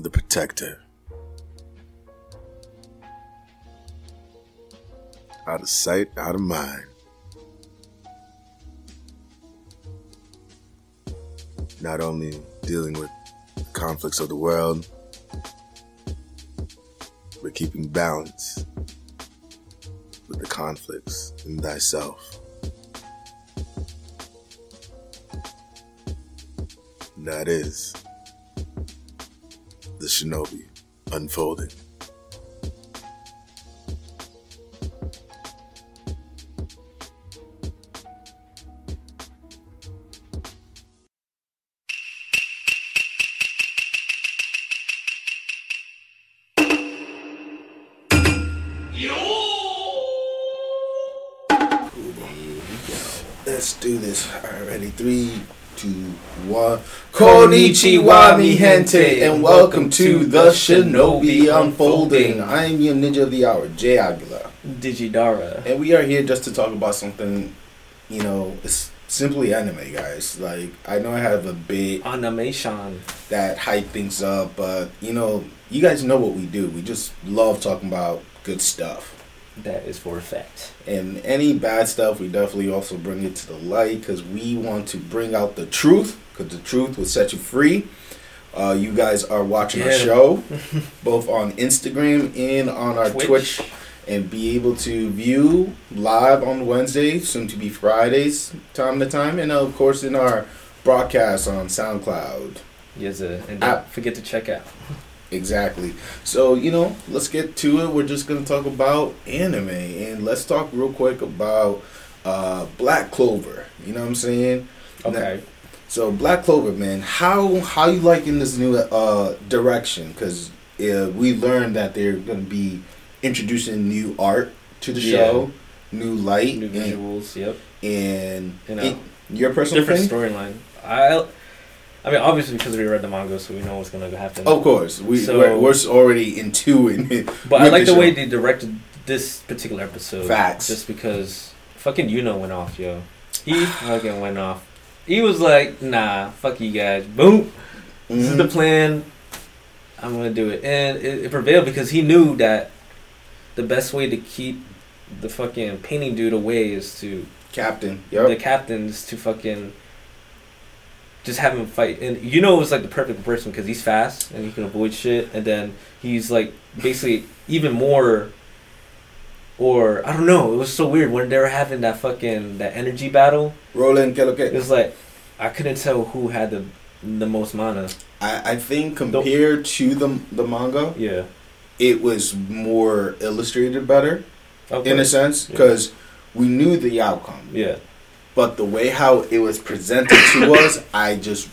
the protector. Out of sight, out of mind. Not only dealing with conflicts of the world, but keeping balance with the conflicts in thyself. That is shinobi unfolding. Konnichiwa, mi gente, and welcome to the Shinobi Unfolding. I am your ninja of the hour, Jay Aguilar, Digidara. and we are here just to talk about something. You know, it's simply anime, guys. Like I know I have a bit Animation. that hype things up, but you know, you guys know what we do. We just love talking about good stuff. That is for a fact. And any bad stuff, we definitely also bring it to the light because we want to bring out the truth because the truth will set you free. Uh, you guys are watching our show both on Instagram and on our Twitch. Twitch. and be able to view live on Wednesday, soon to be Fridays, time to time, and of course in our broadcast on SoundCloud. Yes, uh, and don't forget to check out. Exactly. So, you know, let's get to it. We're just going to talk about anime and let's talk real quick about uh, Black Clover. You know what I'm saying? Okay. So, Black Clover, man, how how you liking this new uh, direction? Because uh, we learned that they're going to be introducing new art to the Yeah. show, new light, New and, visuals. Yep. and You know, it- your personal Different storyline. I. I mean, obviously because we read the manga, so we know what's gonna happen. Of course, we So- we're, we're already in tune. but I like the way they directed this particular episode. Facts. Just because fucking Yuno went off, yo. He fucking went off. He was like, "Nah, fuck you guys. Boom. This is the Mhm. plan. I'm gonna do it, and it, it prevailed because he knew that the best way to keep the fucking painting dude away is to captain. the Yep. captains to fucking just have him fight. And you know, it was like the perfect person because he's fast and he can avoid shit, and then he's like basically even more. Or I don't know. It was so weird when they were having that fucking that energy battle. Roland It Keloke. was like I couldn't tell who had the the most mana. I, I think compared to the the manga, Yeah. it was more illustrated better Okay. in a sense Yeah. because we knew the outcome. Yeah. But the way how it was presented to us, I just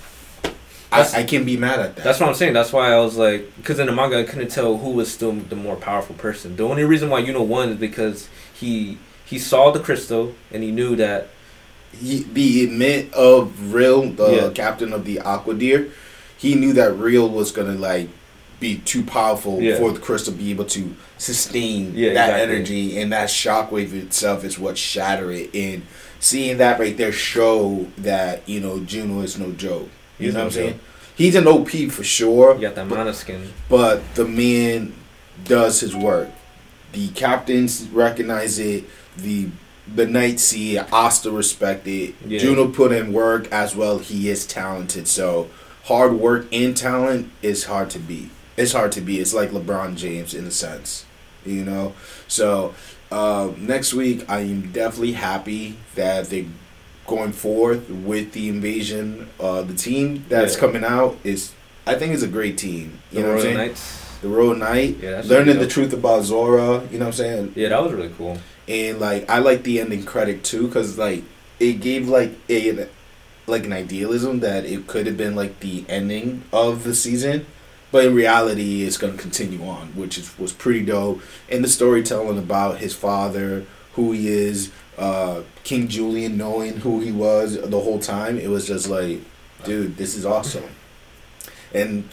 I, I can't be mad at that. That's what I'm saying. That's why I was like, because in the manga, I couldn't tell who was still the more powerful person. The only reason why Yuno won is because he he saw the crystal and he knew that. he, the admit of Real, the Yeah. captain of the Aqua Deer, he knew that Real was gonna like be too powerful Yeah. for the crystal to be able to sustain Yeah, that exactly. energy, and that shockwave itself is what shatter it. And seeing that right there show that you know Juno is no joke. You He's know no what I'm saying? joke. He's an OP for sure. You got that mana skin. but the man does his work. The captains recognize it. The the knights see it. Asta respect it. Yeah. Juno put in work as well. He is talented. So hard work and talent is hard to beat. It's hard to beat. It's like LeBron James in a sense, you know. So uh, next week, I am definitely happy that they going forth with the invasion. Uh, the team that's Yeah. coming out is, I think, is a great team. You The know what I'm Royal saying? Knights. the Royal Knight, Yeah, learning the truth about Zora. You know what I'm saying? Yeah, that was really cool. And like, I like the ending credit too, cause like it gave like a like an idealism that it could have been like the ending of the season, but in reality, it's gonna continue on, which is was pretty dope. And the storytelling about his father, who he is, uh, King Julian knowing who he was the whole time, it was just like, dude, this is awesome. And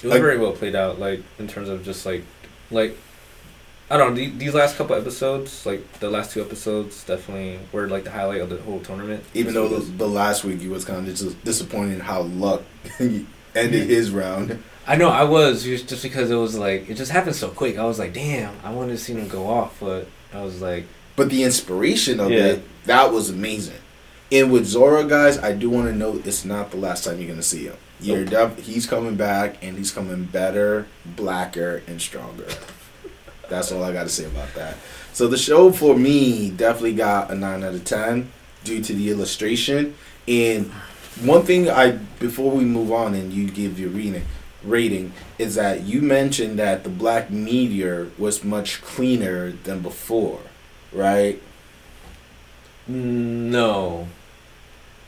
It was Like- very well played out, like in terms of just like, like, I don't know. These last couple episodes, like the last two episodes, definitely were like the highlight of the whole tournament. Even though the, the last week he was kind of just disappointed how Luck ended his round. I know I was just because it was like it just happened so quick. I was like, damn, I wanted to see him go off, but I was like, But the inspiration of Yeah. it, that was amazing. And with Zora, guys, I do want to note it's not the last time you're gonna see him. You're def- he's coming back, and he's coming better, blacker, and stronger. That's all I got to say about that. So the show for me definitely got a nine out of ten due to the illustration. And one thing I before we move on and you give your reading rating is that you mentioned that the Black Meteor was much cleaner than before, right? no,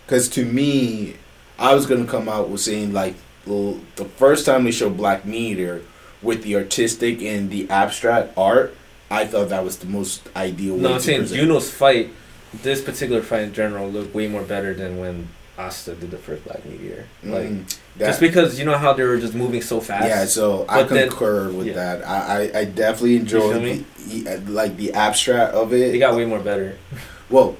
Because to me, I was gonna come out with saying like l- the first time they showed Black Meteor with the artistic and the abstract art, I thought that was the most ideal. no, I'm to saying present. Juno's fight, this particular fight in general, looked way more better than when Asta did the first Black Meteor. Like Mm, that- just because you know how they were just moving so fast. Yeah, so I But then- concur with yeah. that. I, I, I definitely enjoyed the, the- uh, like the abstract of it. it got way more better. well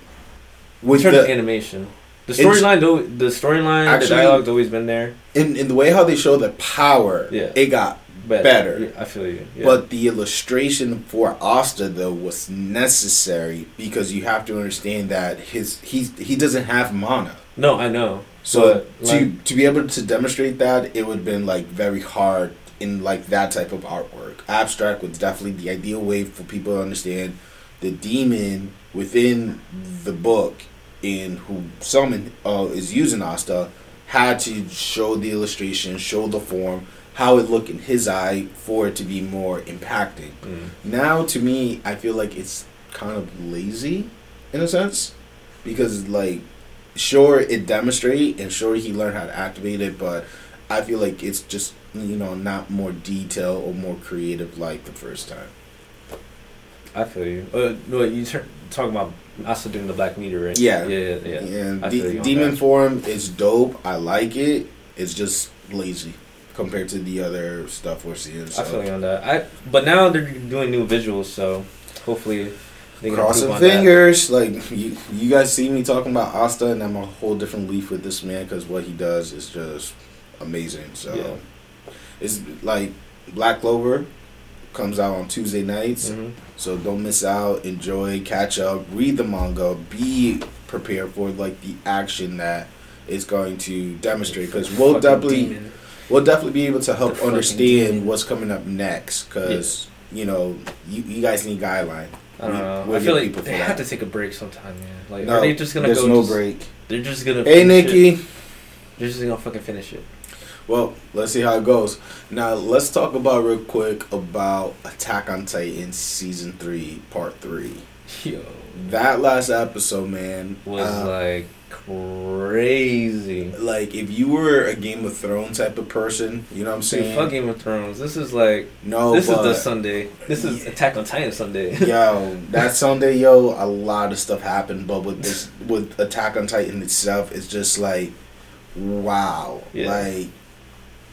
In with terms of the animation, the storyline, though, the storyline, the dialogue's always been there. in, in the way how they show the power. Yeah. it got Better. Better. Yeah, I feel you. Yeah. But the illustration for Asta though was necessary because you have to understand that his he's he doesn't have mana. no, I know. So But, to like- to be able to demonstrate that, it would have been like very hard in like that type of artwork. Abstract was definitely the ideal way for people to understand the demon within the book and who summoned uh, is using Asta had to show the illustration, show the form, how it looked in his eye for it to be more impacting. Mm. Now, to me, I feel like it's kind of lazy in a sense because, like, sure it demonstrate and sure he learned how to activate it, but I feel like it's just you know not more detail or more creative like the first time. I feel you. Uh, no, you turn, talking about Asta doing the Black Meteor, right? Yeah. Yeah, yeah, yeah. And I de- feel you on demon that. form is dope. I like it. It's just lazy compared to the other stuff we're seeing. So. I feel you on that. I but now they're doing new visuals, so hopefully Crossing on that. fingers, like you, you guys see me talking about Asta, and I'm a whole different leaf with this man because what he does is just amazing. So Yeah. it's like Black Clover comes out on Tuesday nights, Mhm. so don't miss out. Enjoy, catch up, read the manga, be prepared for like the action that is going to demonstrate because we'll definitely demon. we'll definitely be able to help understand demon. what's coming up next because you know you, you guys need guideline. I don't know. we'll I feel like they that. have to take a break sometime, man. Like, No, are they just gonna there's go? no just- break. They're just gonna. Hey, finish it. Nikki. They're just gonna fucking finish it. Well, let's see how it goes. Now, let's talk about real quick about Attack on Titan season three, part three. Yo, That last episode, man, was uh, like crazy. like if you were a Game of Thrones type of person, you know what I'm Dude, saying? fuck Game of Thrones. This is like no, this is the Sunday. This is. Attack on Titan Sunday. yo, that Sunday, yo, a lot of stuff happened. But with this, with Attack on Titan itself, it's just like, wow, Yeah. like.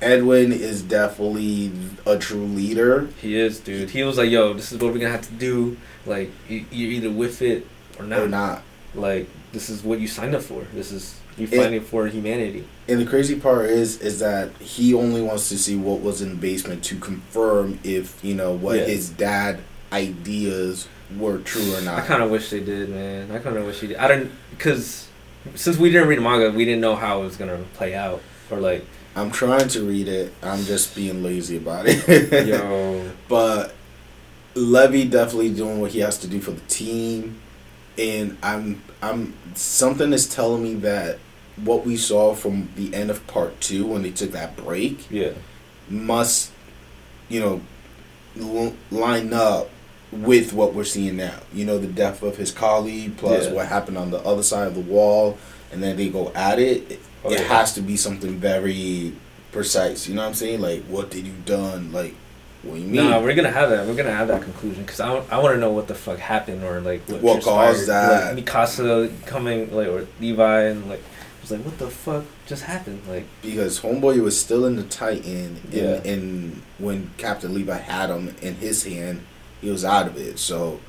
Erwin is definitely a true leader. He is, dude. He was like, "Yo, this is what we're gonna have to do. Like, you, you're either with it or not. or not. Like, this is what you signed up for. This is you It- fighting for humanity." And the crazy part is, is that he only wants to see what was in the basement to confirm if you know what his dad ideas were true or not. I kind of wish they did, man. I kind of wish he did. I don't, because since we didn't read the manga, we didn't know how it was gonna play out, or like, I'm trying to read it. I'm just being lazy about it. yo, but Levi definitely doing what he has to do for the team, and I'm I'm something is telling me that what we saw from the end of part two when they took that break yeah, must, you know, l- line up with what we're seeing now. You know, the death of his colleague plus Yeah. what happened on the other side of the wall, and then they go at it. It, Oh, it has to be something very precise. You know what I'm saying? Like, what did you done? Like, what do you mean? No, we're gonna have that. We're gonna have that conclusion because I, I want to know what the fuck happened or like what, What caused that? Like Mikasa coming like or Levi and like it was like what the fuck just happened like because Homeboy was still in the Titan, and, Yeah. and when Captain Levi had him in his hand, he was out of it. So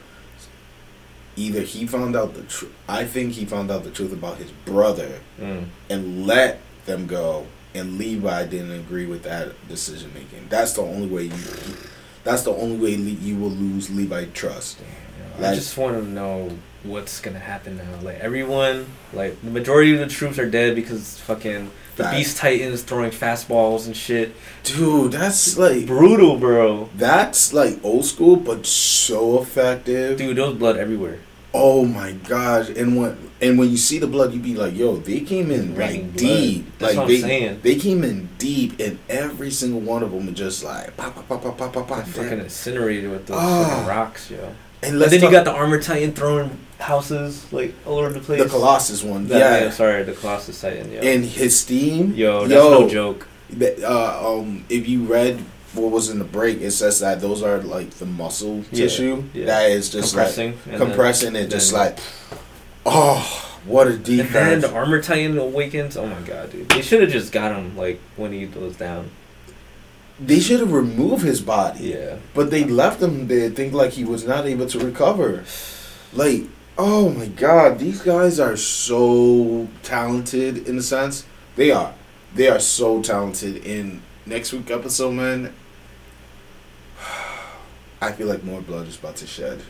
either he found out the truth. I think he found out the truth about his brother mm. and let them go, and Levi didn't agree with that decision making. That's the only way you. That's the only way you will lose Levi trust. I Like- just want to know what's gonna happen now. Like everyone, like the majority of the troops are dead because fucking the Fact. Beast Titans throwing fastballs and shit. Dude, that's like Brutal, bro. that's like old school, but so effective. Dude, there was blood everywhere. Oh my gosh! And when and when you see the blood, you be like, "Yo, they came in Raining like blood. deep. That's like what I'm they saying. they came in deep, and every single one of them just like pop, pop, pop, pop, pop, pop, pop. fucking incinerated with those fucking rocks, yo. And And then you got the armor titan throwing houses like all over the place. the Colossus one, That- yeah. sorry, the Colossus Titan. Yo, And his steam, yo, that's yo, no joke. that, uh, um, if you read what was in the break, it says that those are like the muscle Yeah, tissue yeah. that is just compressing, like and then- compressing and just then- like, oh, what a And then the armor titan awakens. Oh my god, dude! They should have just got him like when he was down. They should have removed his body. Yeah, But they left him there, think like he was not able to recover. Like, oh my god, these guys are so talented in a sense. They are. They are so talented. In next week episode, man, I feel like more blood is about to shed.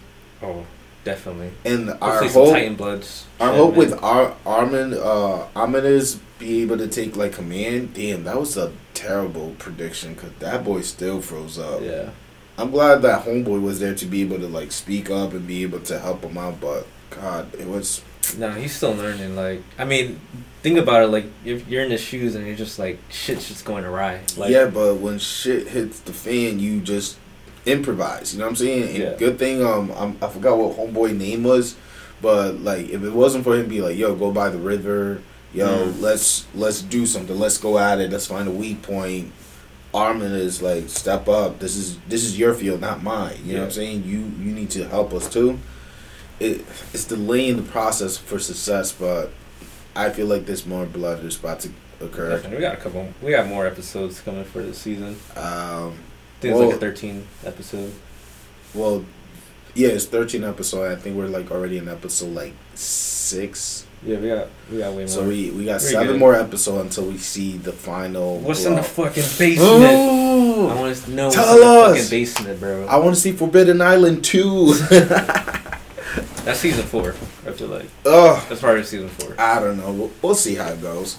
oh, definitely. And our hope, Titan bloods. our hope man. with our Armin, uh, Armin be able to take like command. Damn, that was a terrible prediction because that boy still froze up. Yeah, I'm glad that homeboy was there to be able to like speak up and be able to help him out. But God, it was no, he's still learning. Like, I mean, think about it. Like, if you're in his shoes and you're just like shit's just going awry. Like, yeah. But when shit hits the fan, you just improvise. You know what I'm saying? And Yeah. Good thing um I'm, I forgot what homeboy name was, but like if it wasn't for him, be like yo, go by the river. Yo, Mm. let's let's do something. Let's go at it. Let's find a weak point. Armin is like step up. This is this is your field, not mine. You know what I'm saying? You you need to help us too. It it's delaying the process for success, but I feel like this more blood is about to occur. definitely. We got a couple. We got more episodes coming for this season. Um, I think it's like a 13 episode. well, yeah, it's thirteen episode. I think we're like already in episode like six. Yeah, we got we got way more. So we we got Very seven good. more episodes until we see the final. What's in the fucking basement? I Oh, want to know Tell what's in the us. fucking basement, bro. I want to see Forbidden Island two. That's season four. I feel like Ugh. that's part of season four. I don't know. We'll, we'll see how it goes.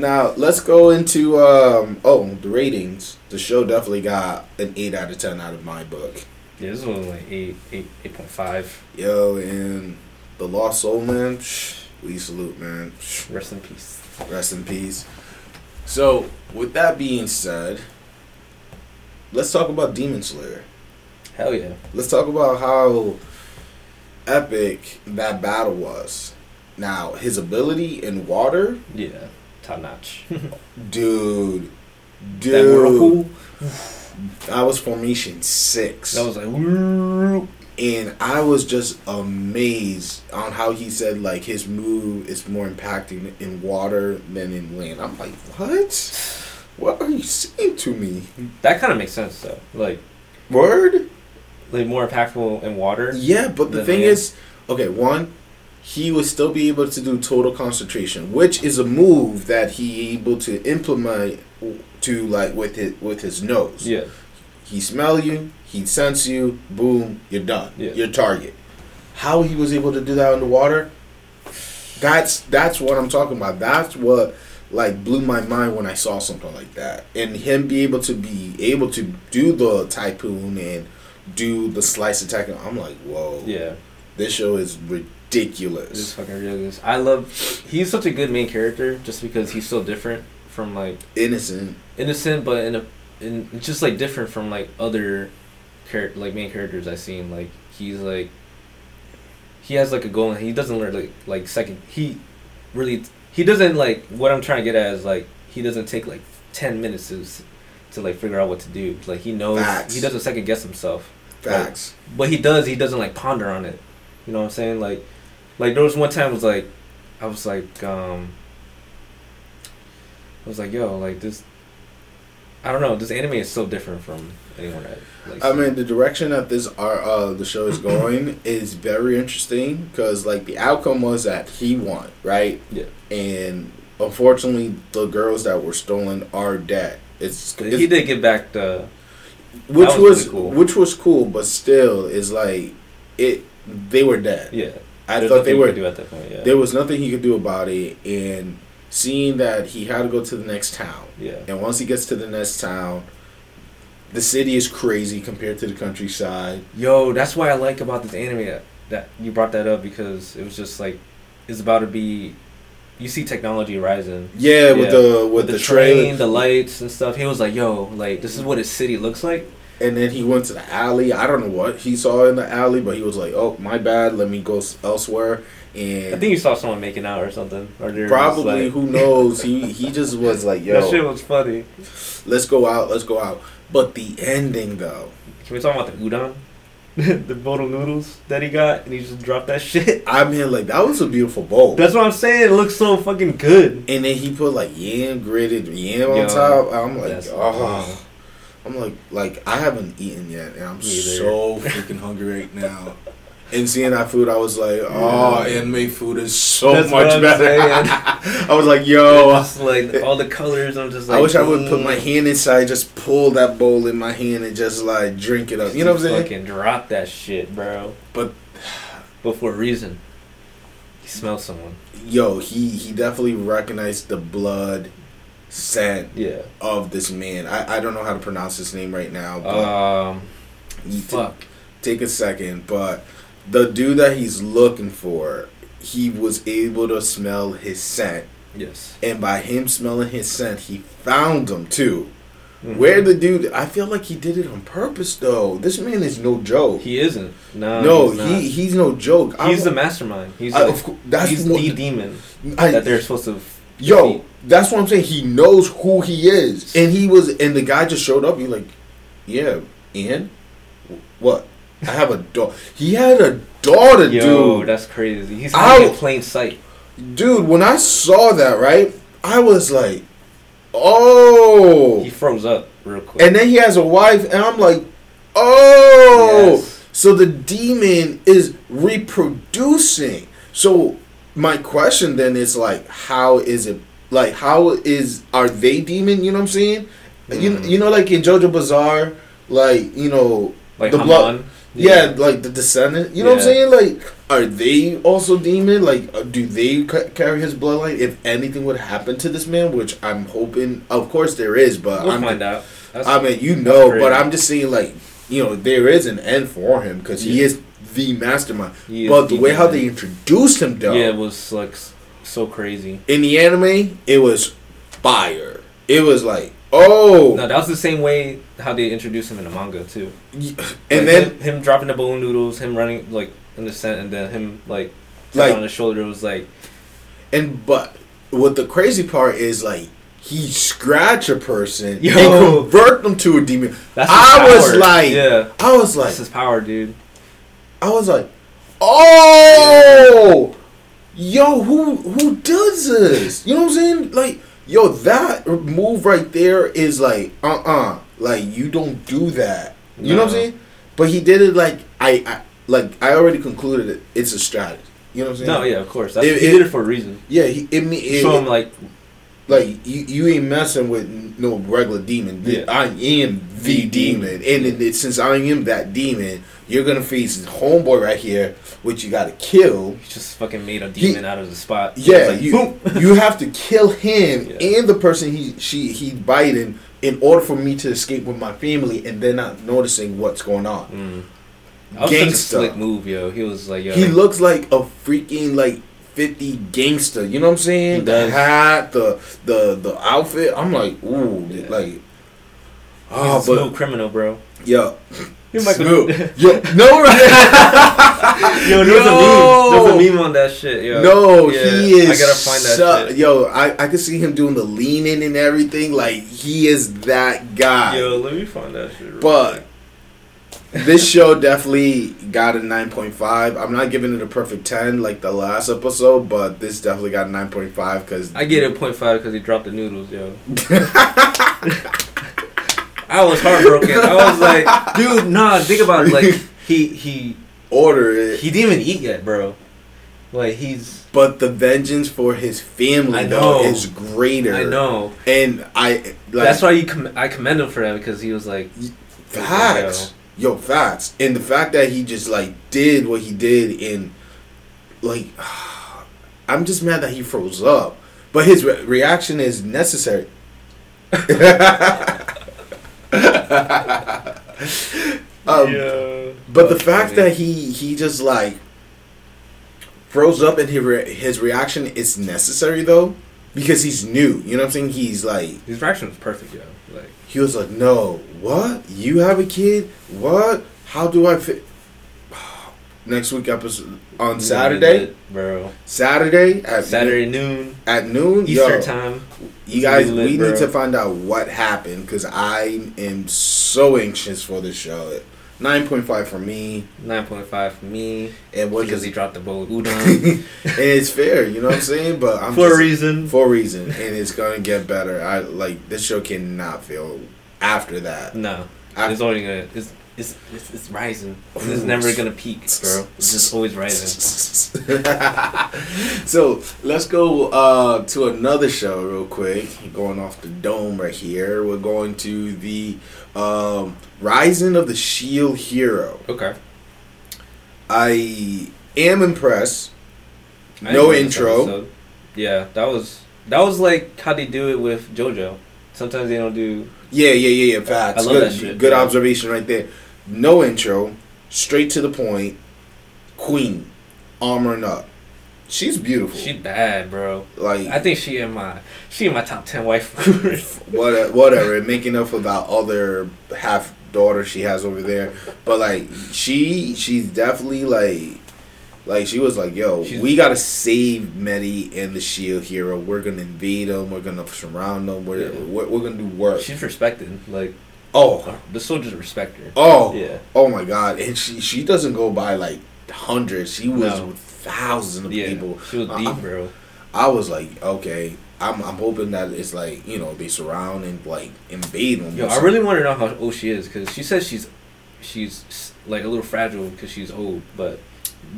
Now let's go into um oh the ratings. The show definitely got an eight out of ten out of my book. Yeah, this was like eight, eight, eight point five. Yo, and the Lost Soul man, we salute man. Rest in peace. Rest in peace. So with that being said, let's talk about Demon Slayer. Hell yeah. Let's talk about how epic that battle was. Now his ability in water, Yeah, top notch. dude, that dude. whirlpool. I was formation six. That was like. whoop. and I was just amazed on how he said like his move is more impacting in water than in land. I'm like, what? What are you saying to me? That kind of makes sense though. Like, Word? like more impactful in water. Yeah, but the thing land. is, okay, one, he would still be able to do total concentration, which is a move that he able to implement to like with his with his nose. Yeah. He smell you, he sense you, boom, you're done. Yeah. Your target. How he was able to do that underwater? That's that's what I'm talking about. That's what like blew my mind when I saw something like that. And him be able to be able to do the typhoon and do the slice attack. I'm like, whoa. Yeah. This show is It's ridiculous. fucking ridiculous. I love. He's such a good main character just because he's so different from like Innocent. innocent, but in a in just like different from like other char- like main characters I've seen. Like he's like he has like a goal and he doesn't learn like like second he really he doesn't like what I'm trying to get at is like he doesn't take like ten minutes to to like figure out what to do. Like he knows Facts. he doesn't second guess himself. Facts. But he does. He doesn't like ponder on it. You know what I'm saying? Like, like there was one time was like, I was like, um, I was like, yo, like this. I don't know. This anime is so different from anyone I like. I mean, the direction that this are uh the show is going is very interesting because like the outcome was that he won, right? Yeah. And unfortunately, the girls that were stolen are dead. It's, He did get back the. which that was was, cool. which was cool, but still, is like it. They were dead. Yeah. I thought they were. do at that point. Yeah. There was nothing he could do about it, and seeing that he had to go to the next town, yeah. and once he gets to the next town, the city is crazy compared to the countryside. Yo, that's why I like about this anime that, you brought that up because it was just like it's about to be. You see technology rising. Yeah, with Yeah. the with, the, the, train, trailer, the lights and stuff. He was like, "Yo, like this is what a city looks like." And then he went to the alley. I don't know what he saw in the alley, but he was like, "Oh, my bad. Let me go elsewhere." And I think he saw someone making out or something, or they were just probably like- who knows? he he just was like, "Yo, that shit was funny. let's go out, let's go out." But the ending though, Can we talk about the udon, the bowl of noodles that he got, and he just dropped that shit? I mean, like that was a beautiful bowl. That's what I'm saying. It looks so fucking good. and then he put like yam grated yam on top. I'm like, oh. I'm like, like I haven't eaten yet, and I'm so freaking hungry right now. And seeing that food, I was like, oh, Yeah. anime food is so That's much better. I was like, yo, just like all the colors. I'm just like. I wish I would put my mm. hand inside, just pull that bowl in my hand, and just like drink it up. You know what I'm saying? Fucking drop that shit, bro. But- but for a reason. He smelled someone. Yo, he he definitely recognized the blood scent Yeah. of this man. I, I don't know how to pronounce his name right now, but Um. he t- Fuck. take a second. But the dude that he's looking for, he was able to smell his scent, Yes. and by him smelling his scent, he found him too. Mhm. Where the dude? I feel like he did it on purpose, though. This man is no joke. He isn't. No. no, he's he he's no joke. I- He's the mastermind. He's I- like, course, that's he's what- the demon I- that they're supposed to. Yo, that's what I'm saying. He knows who he is, and he was, and the guy just showed up. He like, yeah, and what? I have a daughter. He had a daughter, Yo, dude. that's crazy. He's hiding in plain sight. Dude, when I saw that, right, I was like, oh. He froze up real quick. And then he has a wife, and I'm like, oh. Yes. So the demon is reproducing. So my question then is like, how is it? Like, how is are they demon? You know what I'm saying? You Mhm. you know, like in JoJo Bizarre, like you know, like the blood- yeah, like the descendant. You know what I'm saying? Like, are they also demon? Like, uh, do they ca- carry his bloodline? If anything would happen to this man, which I'm hoping, of course there is, but We'll I'm find out. That's, I mean, you know, but I'm just saying, like, you know, there is an end for him because he Yeah. is the mastermind. he But the way how they introduced him, though, yeah, it was like so crazy. in the anime, it was fire. It was like, oh, No, that was the same way how they introduced him in the manga too. and Like, then him, him dropping the bowl noodles, him running like in the scent, and then him like Like- like on his shoulder. It was like and but what the crazy part is like. He scratch a person Yo. and convert them to a demon. that's. I was like- yeah, I was like, that's his power, dude. I was like, oh, yo, who who does this? You know what I'm saying? Like, yo, that move right there is like, uh, uh like you don't do that. You know what I'm saying? But he did it like I, I like I already concluded it. It's a strategy. You know what I'm saying? No, yeah, of course. That's, It- he it- did it for a reason. Yeah, he it, it, Show him like like you, you ain't messing with no regular demon. Yeah. I am the demon, and it, since I am that demon, you're gonna face this homeboy right here, which you gotta kill. he just fucking made a He- demon out of the spot. Yeah, like, you boom. you have to kill him Yeah. and the person he she he's biting in order for me to escape with my family, and they're not noticing what's going on. Mm. That was such a Gangsta. slick move, yo. He was like, yo, He looks like a freaking like. 50 gangster, you know what I'm saying? The hat, the the the outfit. I'm like, ooh, Yeah. like he's Oh, a smooth but criminal, bro. yo, You're Michael. smooth. yo, no, right? Yo, there was a meme. There was a meme on that shit. Yo. No, Yeah, he is. I gotta find that su- shit. Yo, I, I could see him doing the leaning and everything. Like he is that guy. Yo, let me find that shit. But quick. this show definitely got a nine point five. I'm not giving it a perfect ten like the last episode, but this definitely got a nine point five because I get a point five because he dropped the noodles, yo. I was heartbroken. I was like, dude, nah. Think about it. Like he he order it. he didn't even eat yet, bro. Like he's. But the vengeance for his family I though is greater. I know. and I like That's why you com- I commend him for that because he was like, facts. Yo, facts, and the fact that he just like did what he did in, like, I'm just mad that he froze up. But his re- reaction is necessary. um, yeah. But the fact that he he just like froze up and his re- his reaction is necessary though because he's new. You know what I'm saying? He's like his reaction was perfect, yo. Like he was like, "No, what? You have a kid? What? How do I fit?" Next week episode on Saturday. bro. Saturday at Saturday noon, at noon. Eastern yo, time. you guys, lit, we bro. need to find out what happened because I am so anxious for the show. Nine point five for me, Nine point five for me and what because he dropped the bowl udon and it's fair, you know what I'm saying? But I'm for a reason. for a reason, and it's gonna get better. I like this show cannot fail after that. No, I- it's only gonna. It's it's it's, it's rising. It's never gonna peak, bro. It's just always rising. so let's go uh, to another show real quick. Going off the dome right here. We're going to the um, Rising of the Shield Hero. Okay. I am impressed. I No intro. episode. Yeah, that was that was like how they do it with JoJo. Sometimes they don't do. Yeah, yeah, yeah, yeah. Facts. I love good, that shit, good observation right there. No intro, straight to the point. Queen, armoring up. She's beautiful. She bad, bro. like I think she in my she in my top ten wife. what, whatever, making up for that other half daughter she has over there. But like she, she's definitely like, like she was like, yo, She's- we gotta save Medi and the Shield Hero. We're gonna invade them. We're gonna surround them. We're Yeah. we're, we're gonna do work. She's respected. Like oh, the soldiers respect her. oh, Yeah. Oh my god! And she she doesn't go by like hundreds. She was No. thousands of Yeah. people. She was deep, I'm- bro. I was like, okay, I'm I'm hoping that it's like you know they surround and like invade them. Yo, I really want to know how old she is because she says she's she's like a little fragile because she's old, but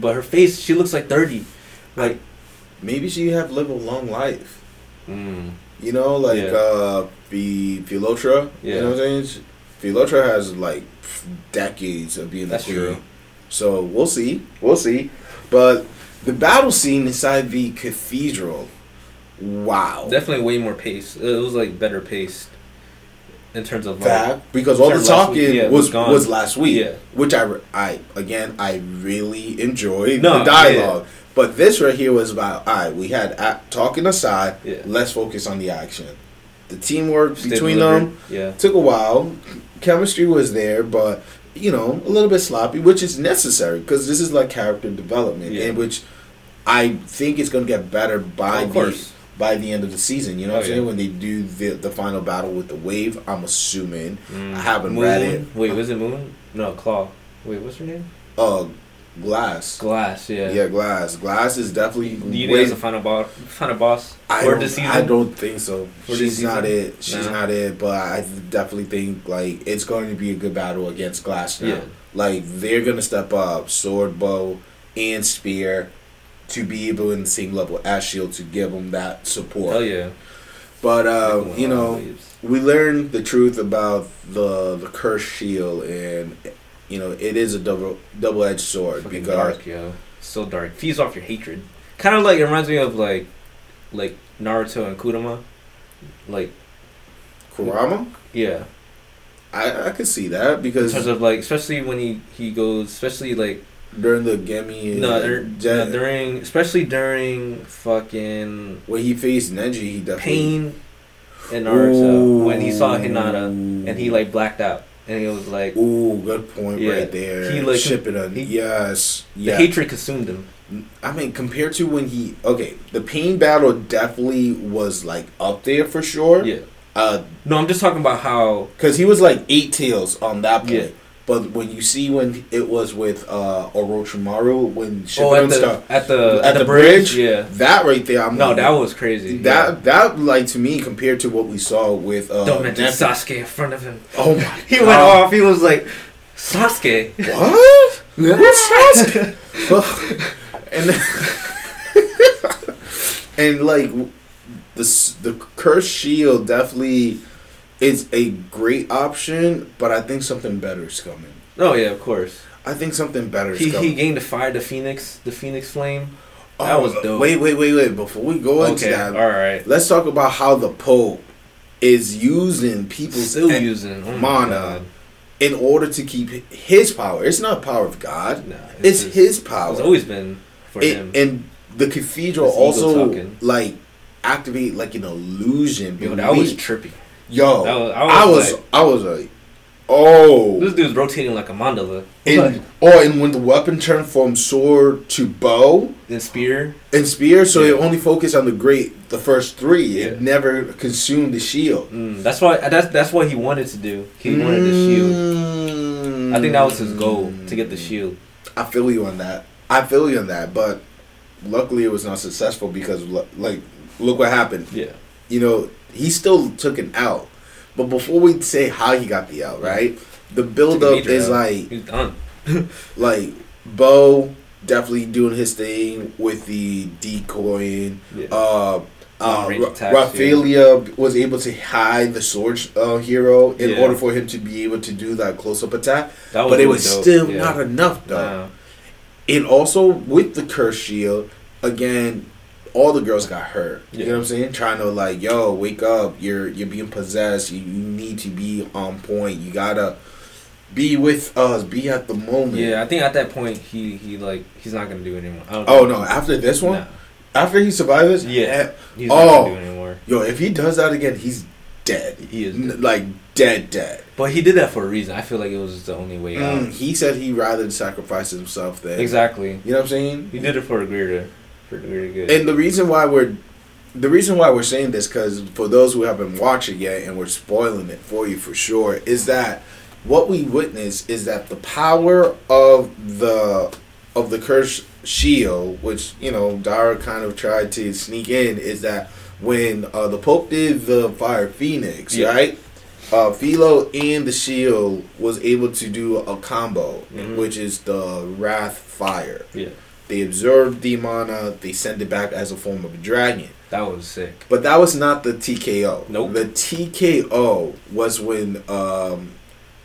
but her face she looks like thirty. Like maybe she have lived a long life. mm, You know, like Yeah. uh, the Philotra. Yeah. You know what I'm saying? She- Philotra has like decades of being That's the queen. true. So we'll see. We'll see. But the battle scene inside the cathedral. Wow. definitely way more pace. It was like better paced in terms of like that because all the last week, talking yeah, was was was last week, Yeah. which I I again I really enjoyed No, the dialogue. But this right here was about all right. We had talking aside. Yeah. Let's focus on the action. The teamwork Stay between delivered. them Yeah. took a while. Chemistry was there, but you know a little bit sloppy, which is necessary because this is like character development, Yeah. in which I think it's gonna get better by of the course. By the end of the season. You know Oh, what I'm saying? When they do the the final battle with the wave, I'm assuming. Mm. I haven't Moon? read it. Wait, was it Moon? No, Claw. Wait, what's her name? Uh, Glass. Glass. Yeah. Yeah, Glass. Glass is definitely. Do you think way- the final boss? Final boss I for don't, this season? I don't think so. For She's not it. She's Nah. not it. But I definitely think like it's going to be a good battle against Glass now. Yeah. Like they're gonna step up sword, bow, and spear to be able in the same level as Shield to give them that support. Hell yeah. But uh, you know, we learned the truth about the the cursed shield, and you know it is a double double edged sword Fucking because dark, yo. So dark. Feeds off your hatred. Kind of like it reminds me of like, like Naruto and Kurama. Like Kurama. yeah, I I could see that because in terms of like, especially when he he goes, especially like during the Gemi no, dur- no, during, especially during fucking when he faced Neji, he definitely pain in Naruto when he saw Hinata and he like blacked out and he was like Ooh, good point Yeah. right there. He, like, shipping on he- yes, the yeah. hatred consumed him. I mean, compared to when he okay, the pain battle definitely was like up there for sure. Yeah. Uh, No, I'm just talking about how because he was like eight tails on that point. Yeah. But when you see when it was with uh Orochimaru when oh at the, stuff, at the at the bridge, yeah. that right there, I'm No, like, that was crazy. that yeah. that like to me compared to what we saw with uh Don't mention Nephi- Sasuke in front of him. Oh my He went off. He was like, Sasuke. What? What's Sasuke? and then, and like the the cursed shield definitely is a great option, but I think something better is coming. Oh yeah, of course. I think something better is He coming. he gained the fire, the phoenix, the phoenix flame. Oh, that was dope. Wait, wait, wait, wait. Before we go into that, all right. let's talk about how the Pope is using people's Still en- using oh mana in order to keep his power. It's not power of God. Nah, It's just- his power. It's always been for It- him. and the cathedral also like activate like an illusion. Yo, that was trippy. Yo. That was- I I was was like- I was like, oh. This dude's rotating like a mandala. And oh, and when the weapon turned from sword to bow and spear. and spear, so it only focused on the great, the first three. Yeah. It never consumed the shield. Mm, that's why. That's that's what he wanted to do. He wanted the shield. Mm. I think that was his goal to get the shield. I feel you on that. I feel you on that, but luckily it was not successful because like look what happened. Yeah. You know, he still took an out. But before we say how he got the out, right? The build up is L. like He's done. like Bo definitely doing his thing with the decoying. Yeah. Uh, uh, Long-range Ra- attacks, Raphtalia was able to hide the sword uh, hero in Yeah. order for him to be able to do that close up attack. that but it was dope. still Yeah. not enough though. Nah. And also with the curse shield, again, all the girls got hurt. You Yeah. know what I'm saying? Trying to like, yo, wake up! You're you're being possessed. You, you need to be on point. You gotta be with us. Be at the moment. Yeah, I think at that point he he like he's not gonna do it anymore. I don't Oh no! After this one, Nah, after he survives, Yeah. eh, he's Oh. not gonna do it anymore. yo, if he does that again, he's dead. He is, N- like dead, dead. but he did that for a reason. I feel like it was the only way out. Mm, he said he rather sacrifice himself than Exactly. You know what I'm saying? He did it for a greater, good. And the reason why we're the reason why we're saying this because for those who haven't watched it yet and we're spoiling it for you for sure is that what we witness is that the power of the of the cursed shield which you know Dara kind of tried to sneak in is that when uh, the Pope did the fire phoenix Yeah. right uh, Philo and the shield was able to do a combo Mhm. which is the wrath fire yeah, they absorbed the mana, they send it back as a form of a dragon. that was sick. But that was not the TKO. Nope. The TKO was when um,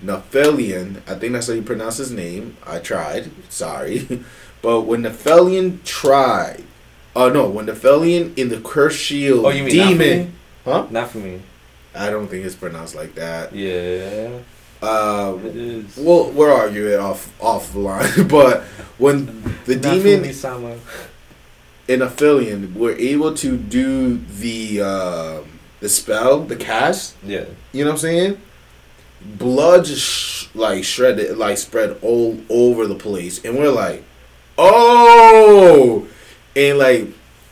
Nephilion, I think that's how you pronounce his name. I tried, sorry. but when Nephilion tried, oh no, when Nephilion in the Cursed Shield Oh, you mean not for demon. me? Huh? Not for me. I don't think it's pronounced like that. Yeah, Uh, it is. we'll, we'll argue it off the line, but when the Not demon for me, Sama. in Aphelion were able to do the uh, the spell, the cast. Yeah, You know what I'm saying? Blood just sh- like shredded, like spread all over the place, and we're like, oh, and like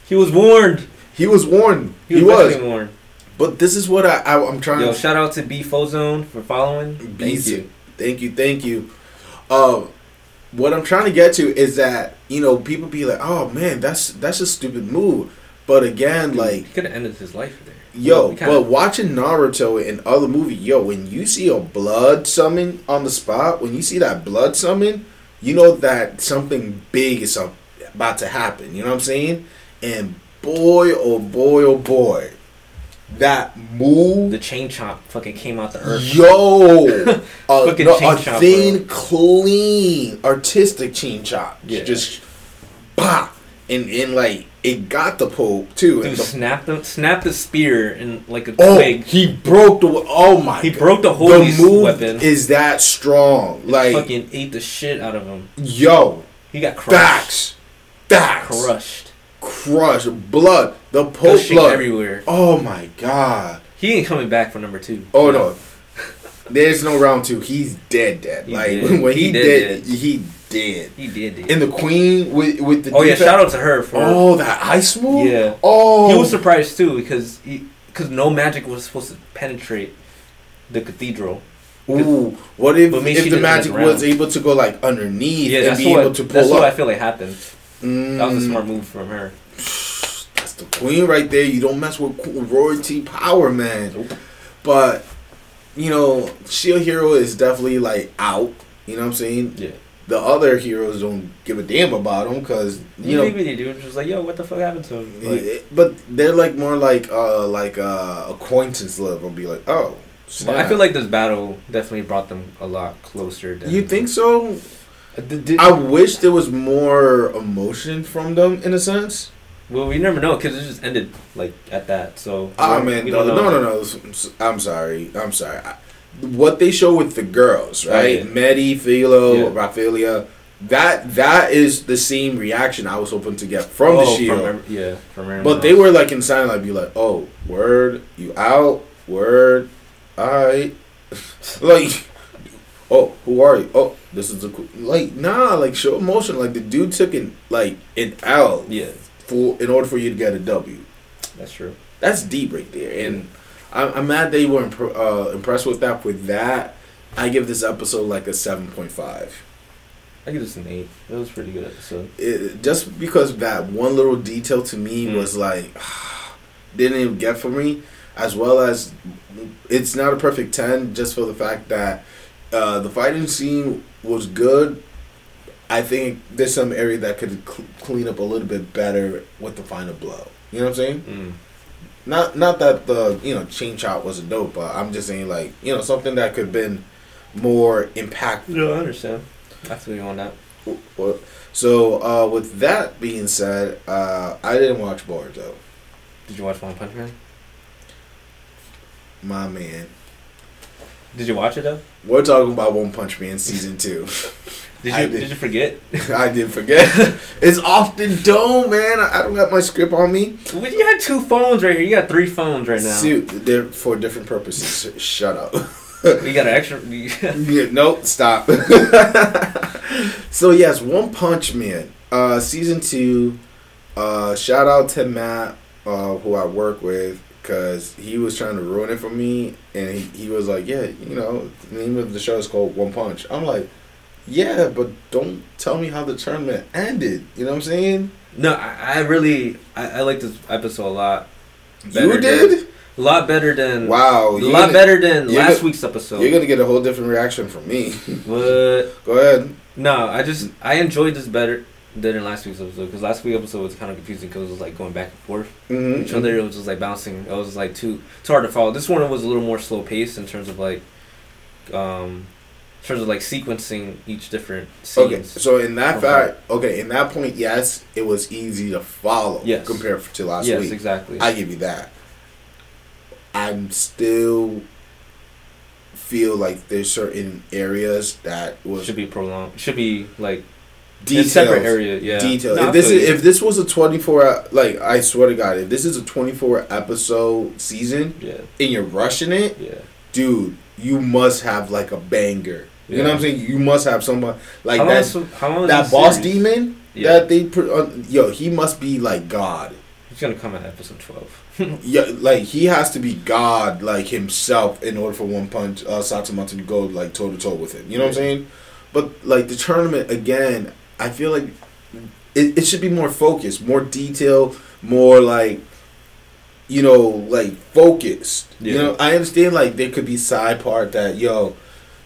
he was warned. he was warned. He was, He was, warned. But this is what I, I I'm trying Yo, to. shout out to B Fozone for following. Thank you. Thank you, thank you. Um, what I'm trying to get to is that you know people be like, oh man, that's that's a stupid move, but again, like he could have ended his life there. Yo, kinda- but watching Naruto and other movies, yo, when you see a blood summon on the spot, when you see that blood summon, you know that something big is about to happen. You know what I'm saying? And boy, oh boy, oh boy, that move, the chain chomp fucking came out the earth. yo, a, Fucking no, chain a thin, clean, artistic chain chop, Yeah. just bah, and and like it got the Pope too, Dude and the snapped the snapped the spear and like a Oh, twig. he broke the. Oh my! He God. broke the The holy move weapon. is that strong. Like fucking ate the shit out of him. yo, He got crushed. facts, facts, Crushed. Crush, blood, the Pope blood. everywhere. Oh my god! He ain't coming back for number two. Oh no, there's no round two. He's dead, dead. He like dead. when he, He did, dead. he did. He did it. And the Queen with with the oh yeah, shout out to her for. Oh, that ice move. Yeah. Oh, He was surprised too because he because no magic was supposed to penetrate the cathedral. Ooh, what if if the did it on the magic was able to go like underneath Yeah, and be what able to pull that's pull what I feel like happened. That was a Mm. smart move from her. That's the queen right there. You don't mess with royalty power, man. But you know, Shield Hero is definitely like out. You know what I'm saying? Yeah. the other heroes don't give a damn about him because you know. maybe they do. It's just like, yo, what the fuck happened to him? Like, but they're like more like uh like uh acquaintance level. Be like, oh, I feel like this battle definitely brought them a lot closer. Than, you think so? Uh, I wish there was more emotion from them in a sense. Well, we never know because it just ended like at that. So Ah we- man, we no, no, no, no. I'm sorry. I'm sorry. I, what they show with the girls, right? Oh, yeah. Medi, Filo, Yeah. Raphtalia. That that is the same reaction I was hoping to get from the Oh, Shield. From, yeah, from But they were like in silent, like be like, "Oh, word, you out? Word, alright." like, oh, who are you? Oh, this is a cool. Like, nah, like show emotion. Like the dude took an like an L Yeah, for in order for you to get a W. that's true. That's deep right there, and I'm, I'm mad they were impr- uh, impressed with that. With that, I give this episode like a seven point five. I give this an eight. It was a pretty good episode. it, just because that one little detail to me Mm. was like didn't even get for me as well as it's not a perfect 10 just for the fact that uh, the fighting scene was good i think there's some area that could cl- clean up a little bit better with the final blow you know what i'm saying Mm. not not that the you know chain shot wasn't dope but i'm just saying like you know something that could have been more impactful No, I understand. I feel you on that. So, uh, with that being said, uh, I didn't watch Boruto. Did you watch One Punch Man? My man. Did you watch it though? We're talking about One Punch Man season two. Did you did. did. you forget? I did forget. it's off the dome, man. I don't got my script on me. Well, you got two phones right here. You got three phones right now. Suit, they're for different purposes. Shut up. You got an extra. yeah, nope, stop. so yes, One Punch Man, uh, season two. Uh, shout out to Matt, uh, who I work with, because he was trying to ruin it for me, and he, he was like, "Yeah, you know, the name of the show is called One Punch." I'm like, "Yeah, but don't tell me how the tournament ended." You know what I'm saying? no, I, I really I, I like this episode a lot. you did? than- a lot better than. Wow, A lot gonna- better than last gonna- week's episode. You're gonna get a whole different reaction from me. But Go ahead. no, I just I enjoyed this better than last week's episode because last week's episode was kind of confusing because it was like going back and forth. Mm-hmm. each other. It was just like bouncing. It was like too. It's hard to follow. This one was a little more slow paced in terms of like, um, terms of like sequencing each different scenes. Okay, so in that Okay. fact, okay, in that point, yes, it was easy to follow Yes. compared to last yes, week. Yes, exactly. I give you that. I'm still feel like there's certain areas that was should be prolonged. Should be like in details. separate area. Yeah. Detail. No, if this is if this was a 24 like I swear to God, if this is a 24 episode season yeah, and you're rushing it, yeah, dude, you must have like a banger. You know what I'm saying? You must have someone like how long that. is, how long that boss series? demon Yeah. that they put on, yo he must be like god He's gonna come at episode twelve. yeah like he has to be god like himself in order for one punch uh Saitama to go like toe to toe with him you know what i'm saying but like the tournament again i feel like it, it should be more focused more detail more like you know like focused you know i understand like there could be side part that yo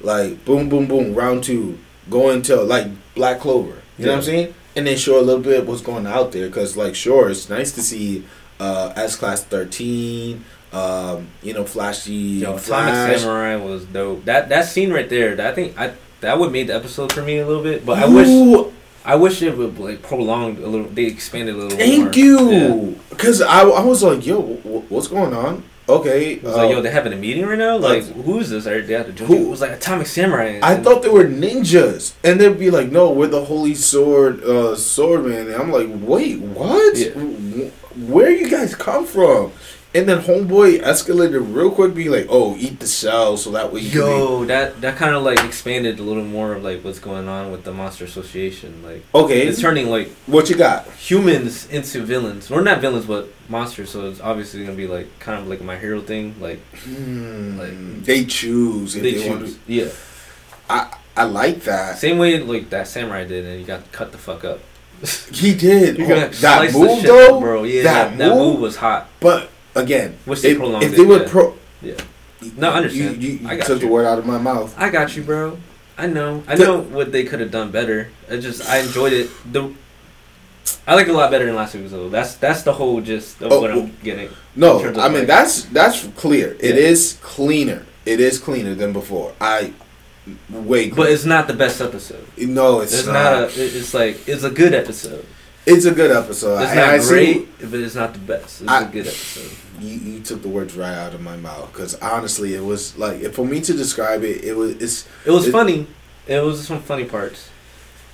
like boom boom boom round two going to like black clover you know what i'm saying and then show a little bit what's going out there because like sure it's nice to see uh s class 13 um you know flashy Yo, Atomic flash Samurai was dope. That that scene right there. That I think I that would made the episode for me a little bit. But I wish I wish it would like prolonged a little. They expanded a little. thank Yeah. you because I, I was like yo wh- what's going on okay It was uh, like, yo, they having a meeting right now? Like, like- who is this? Are they have to Who- It was like Atomic Samurai. I thought they were ninjas, and they'd be like, "No, we're the Holy Sword uh, Swordman." And I'm like, "Wait, what? Yeah. Where you guys come from?" And then Homeboy escalated real quick, be like, "Oh, eat the shell, so that way you can." Yo, that that kind of like expanded a little more of like what's going on with the Monster Association. Like, Okay, it's turning like what you got? humans into villains. Or not villains, but monsters. So it's obviously gonna be like kind of like my hero thing. Like Hmm, Like- they choose if they, they, want choose. to. Yeah, I I like that. same way like that samurai did, and he got cut the fuck up. He did Oh, that move though, bro. Yeah, that that, that move? move was hot. But again, Wish they prolonged if they would yeah. pro, Yeah. No, I understand. You, you, you I got took you. the word out of my mouth. I got you, bro. I know. I know what they could have done better. I just I enjoyed it. The I like it a lot better than last episode. That's that's the whole gist of Oh, what I'm getting. No, I mean like- that's that's clear. It Yeah. is cleaner. It is cleaner than before. I way But it's not the best episode. no, it's It's not. not. a. It's like it's a good episode. It's a good episode. It's not I see- great, but it's not the best. It's I- a good episode. you, you took the words right out of my mouth because honestly, it was like for me to describe it, it was it's It was It- funny. It was some funny parts,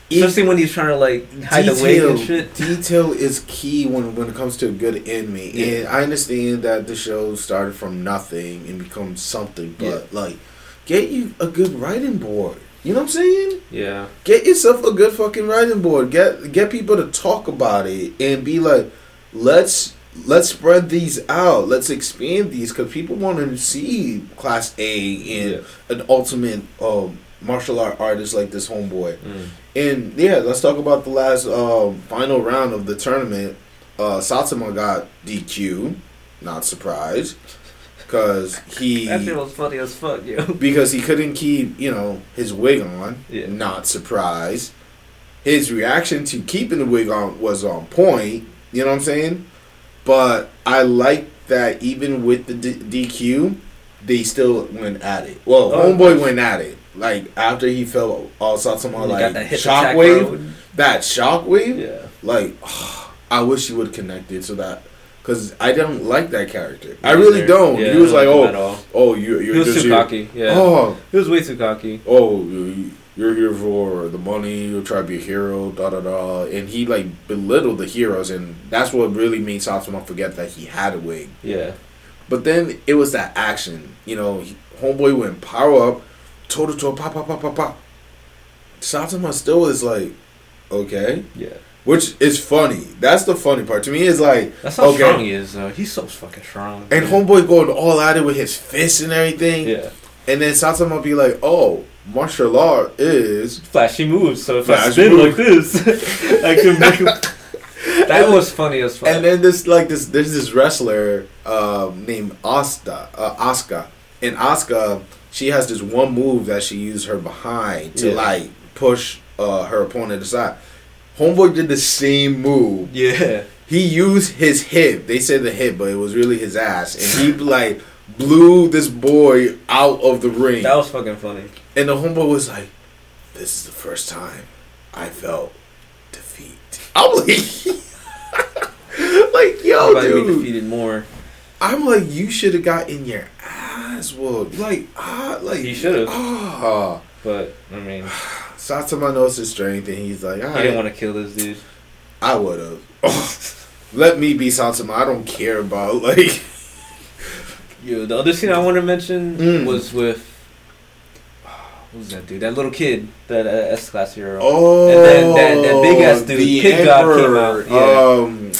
it- especially when he's trying to like hide detail. and shit. Detail is key when when it comes to a good enemy, Yeah. and I understand that the show started from nothing and become something, but like, get you a good writing board. You know what I'm saying? Yeah, Get yourself a good fucking writing board. Get get people to talk about it and be like, let's let's spread these out. Let's expand these because people want to see Class A and yeah. an ultimate um, martial art artist like this homeboy. Mm. And yeah, let's talk about the last um, final round of the tournament. Uh, Saitama got DQ. Not surprised, because he That shit was funny as fuck, yo. because he couldn't keep you know his wig on. Yeah. Not surprised. His reaction to keeping the wig on was on point. You know what I'm saying? But I like that even with the D- DQ, they still went at it. Well, Oh, homeboy went at it. Like after he felt all When he like got that hip attack shockwave that shockwave, Yeah. like I wish he would connect it so that because I don't like that character. I really neither. don't. Yeah, he was like, oh, oh, you, you're He was just too cocky. Yeah, Oh, he was way too cocky. oh, you- you're here for the money. You'll try to be a hero. Da da da. And he like belittled the heroes, and that's what really made Saitama forget that he had a wig. Yeah, But then it was that action. You know, he, homeboy went power up, toe to toe, pop, pop, pop, pop, pop. Saitama still is like, okay. yeah. Which is funny. That's the funny part. To me, is like, That's how Okay. strong he is. though. he's so fucking strong. and homeboy going all at it with his fists and everything. Yeah, And then Saitama be like, oh, martial art is. flashy moves. So if I spin move. like this, I can make him. That was funny as fuck. And then this, like, this, there's this wrestler um, named Asta, uh, Asuka. And Asuka, she has this one move that she used her behind to, Yeah. like, push uh, her opponent aside. Homeboy did the same move. yeah, he used his hip. They said the hip, but it was really his ass, and he like blew this boy out of the ring. that was fucking funny. and the homeboy was like, "This is the first time I felt defeat." I'm like, like yo, be dude. defeated more. I'm like, you should have got in your ass whooped. Like, ah, like He should've. Ah, But I mean, Saitama knows his strength, and he's like, he didn't want to kill this dude. I would have. Let me be Saitama. I don't care about like. Yo, the other scene I want to mention Mm. was with what was that dude? That little kid, that uh, S class hero. Oh, And then that- that big-ass dude, the Kid God came Emperor, out, yeah. Um,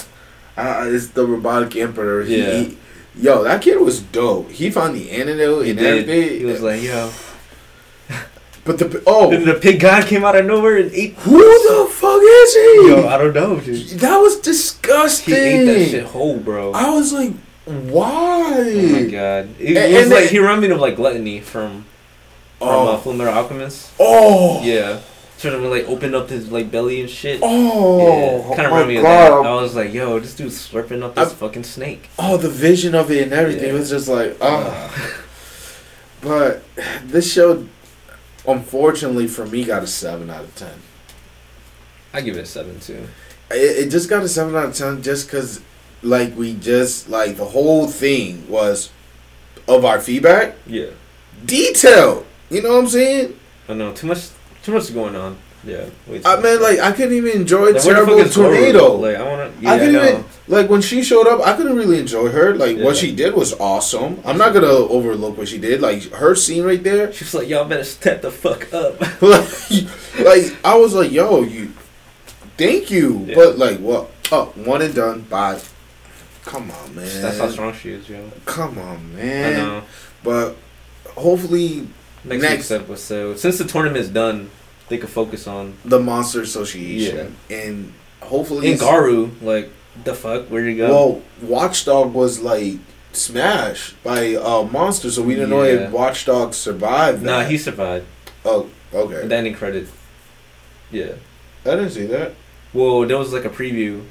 uh, it's the robotic emperor. He- Yeah. He, yo, that kid was dope. He found the antidote he and did. everything. He was like, yo. But the oh, And the pig god came out of nowhere and ate. who the fuck is he? Yo, I don't know, dude. that was disgusting. He ate that shit whole, bro. I was like, why? Oh my god. It, And- was and like he reminded me of like Gluttony from from uh, Oh, Fullmetal Alchemist. oh, Yeah. Sort of like opened up his like belly and shit. oh, yeah. Kind of my reminded me of that. I was like, yo, this dude's slurping up this I- fucking snake. Oh, the vision of it and everything Yeah. was just like, oh. But this show, unfortunately for me, got a seven out of ten. I give it a seven too. It, it just got a seven out of ten just because, like, we just like the whole thing was of our feedback Yeah. detailed. You know what I'm saying? I know too much. Too much going on. Yeah. I mean, like, I couldn't even enjoy Like, terrible fuck is Garou, tornado. Like I want to. Yeah, I I, couldn't know. even like when she showed up. I couldn't really enjoy her. Like what she did was awesome. I'm not gonna overlook what she did. Like her scene right there. She was like, y'all better step the fuck up. like, like I was like, yo, you, thank you, Yeah. but like, what? Oh, one and done. Bye. Come on, man. That's how strong she is, yo. Come on, I man. know. But hopefully, Next, Next. episode. Since the tournament's done, they could focus on the Monster Association yeah. and hopefully, in Garou. Like the fuck, where you go? well, Watchdog was like smashed by uh, Monster, so we didn't know if Watchdog survived. nah, he survived. Oh, Okay. And the ending credit. Yeah. I didn't see that. Well, there was like a preview,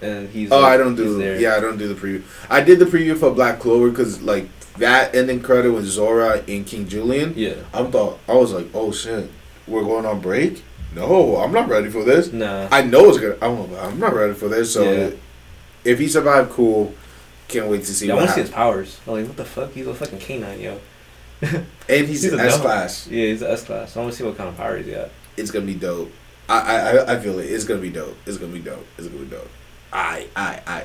and he's. Oh, like, I don't do. there. Yeah, I don't do the preview. I did the preview for Black Clover because like that ending credit with Zora and King Julian. Yeah. I thought I was like, oh shit, we're going on break. No, I'm not ready for this. Nah. I know it's gonna. I'm, I'm not ready for this. So Yeah. if he survived, cool. Can't wait to see yeah, I want to see his powers. I'm like, what the fuck? He's a fucking canine, yo. And he's, He's in a S class. Yeah, he's an S class. I want to see what kind of power he's got. It's gonna be dope. I, I I- feel it. It's gonna be dope. It's gonna be dope. It's gonna be dope. I I I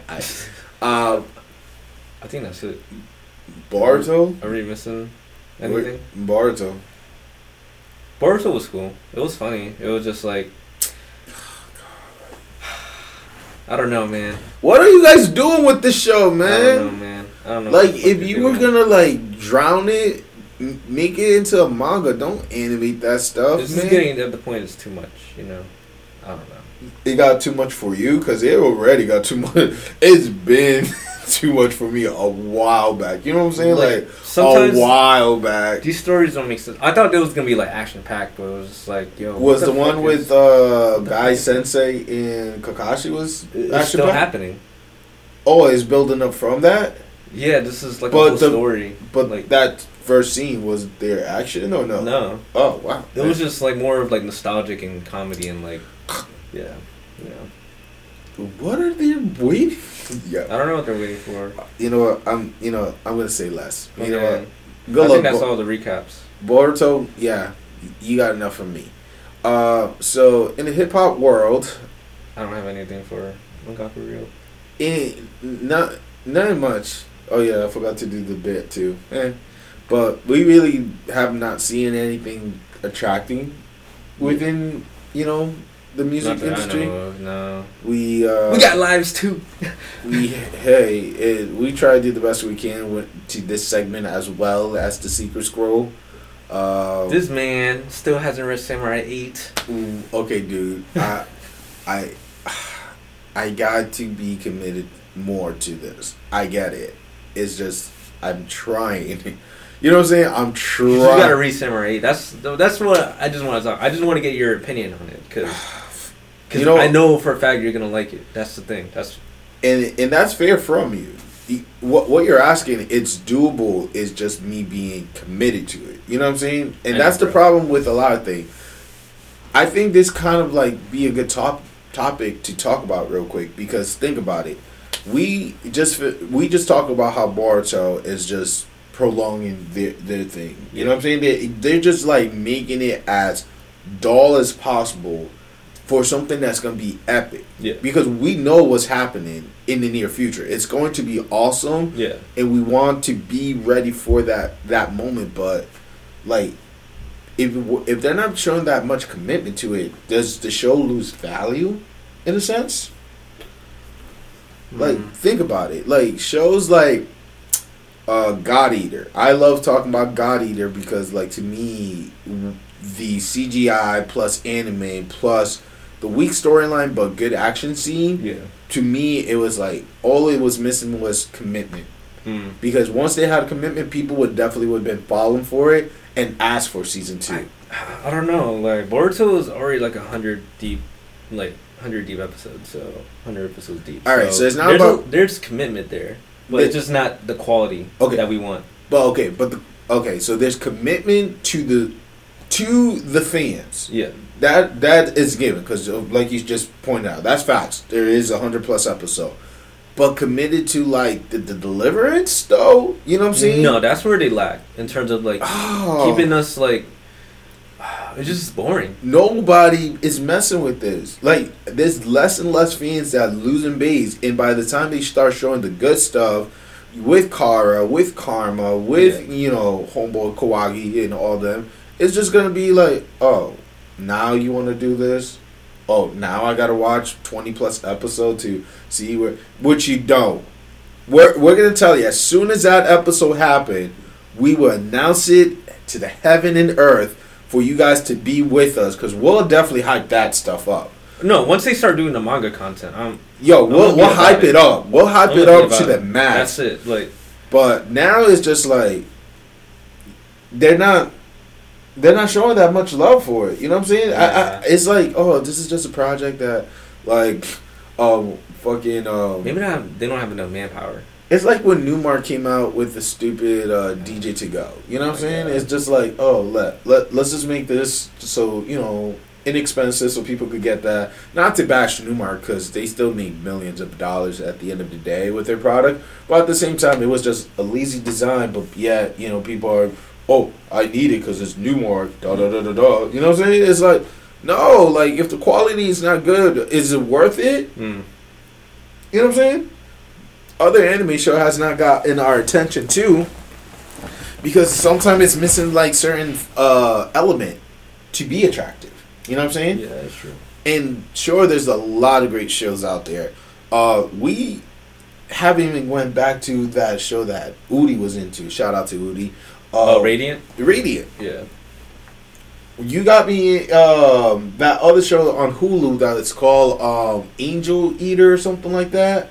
I. Um, I think that's it. Boruto. Are we missing anything? Boruto. Boruto was cool. It was funny. It was just like. I don't know, man. What are you guys doing with this show, I don't know, man? man. I don't know. Like, what the fuck if you were gonna like drown it, m- make it into a manga. Don't animate that stuff, This man. is getting at the point. It's too much. You know. I don't know. it got too much for you because it already got too much. It's been too much for me a while back. You know what I'm saying? Like, Like, a while back. these stories don't make sense. I thought it was gonna be like action packed, but it was just like, yo. Was what the, one with uh, the Guy? Sensei and Kakashi was It's still packed? happening. Oh, it's building up from that. Yeah, this is like But a whole the- story. But like that first scene was their action or no? no, Oh wow. it was just like more of like nostalgic and comedy and like, yeah, yeah. What are they waiting? Yeah. I don't know what they're waiting for. You know what? I'm. You know. I'm gonna say less. You know what? Good I luck, think that's Bo- all the recaps. Boruto. Yeah, you got enough from me. Uh, so in the hip hop world, I don't have anything for Mangaku Real. in not not much. Oh yeah, I forgot to do the bit too. Eh. But we really have not seen anything attracting within you know the music Not that I industry. of, no. We uh, we got lives too. we hey it, we try to do the best we can with to this segment as well as the secret scroll. Uh, This man still hasn't read Samurai 8. Ooh, okay, dude. I, I, I got to be committed more to this. I get it. It's just I'm trying. You know what I'm saying? I'm trying. just gotta read Samurai 8. That's that's what I just want to talk. I just want to get your opinion on it because You know- I know for a fact you're gonna like it. That's the thing. That's and and that's fair from you. What what you're asking, it's doable. Is just me being committed to it. You know what I'm saying? And I that's know, the bro. problem with a lot of things. I think this kind of like be a good top topic to talk about real quick because think about it. We just we just talk about how Boruto is just prolonging their their thing. You know what I'm saying? They they're just like making it as dull as possible for something that's gonna be epic yeah, because we know what's happening in the near future. It's going to be awesome, yeah. and we want to be ready for that that moment. But like, if if they're not showing that much commitment to it, does the show lose value in a sense? Like, Mm. think about it. Like shows like uh, God Eater. I love talking about God Eater because, like, to me, the CGI plus anime plus the weak storyline but good action scene. yeah. To me, it was like all it was missing was commitment. Mm. Because once they had commitment, people would definitely would have been falling for it and asked for season two. I don't know. Like Boruto is already like a hundred deep, like hundred deep episodes. So hundred episodes deep. All right, so it's not there's about- a, there's commitment there, but It- it's just not the quality Okay. that we want. But okay, but the, okay, so there's commitment to the to the fans. Yeah, That that is given because, like you just pointed out, that's facts. There is a hundred plus episode, but committed to like the, the deliverance though. You know what I'm saying? no, that's where they lack in terms of like Oh. keeping us like. It's just boring. Nobody is messing with this. Like, there's less and less fans that losing base, and by the time they start showing the good stuff with Kara, with Karma, with Yeah. you know Homeboy Kawaki and all them, it's just gonna be like, oh, now you want to do this? Oh, now I gotta watch twenty plus episode to see where, which you don't. We're we're gonna tell you as soon as that episode happened, we will announce it to the heaven and earth for you guys to be with us because we'll definitely hype that stuff up. No, once they start doing the manga content, I'm Yo, I'm we'll, we'll hype it. it up. We'll hype I'm it up to the max. That's it. Like But now it's just like they're not. They're not showing that much love for it. You know what I'm saying? Yeah. I, it's like, oh, this is just a project that, like, um, fucking, um, Maybe not. They don't have enough manpower. it's like when Numark came out with the stupid uh, DJ2GO. You know what I'm Oh saying? It's just like, oh, let let let's just make this so you know inexpensive so people could get that. Not to bash Numark because they still need millions of dollars at the end of the day with their product, but at the same time, it was just a lazy design. But yet, you know, people are, oh, I need it because it's Numark. Da da da da da. You know what I'm saying? It's like. No, like if the quality is not good, is it worth it? Mm. You know what I'm saying? Other anime show has not gotten our attention too, because sometimes it's missing like certain uh element to be attractive. You know what I'm saying? Yeah, that's true. And sure, there's a lot of great shows out there. Uh, we haven't even went back to that show that Udi was into. Shout out to Udi. Uh, Oh, Radiant. Radiant. Yeah. You got me um, that other show on Hulu that it's called um, Angel Eater or something like that.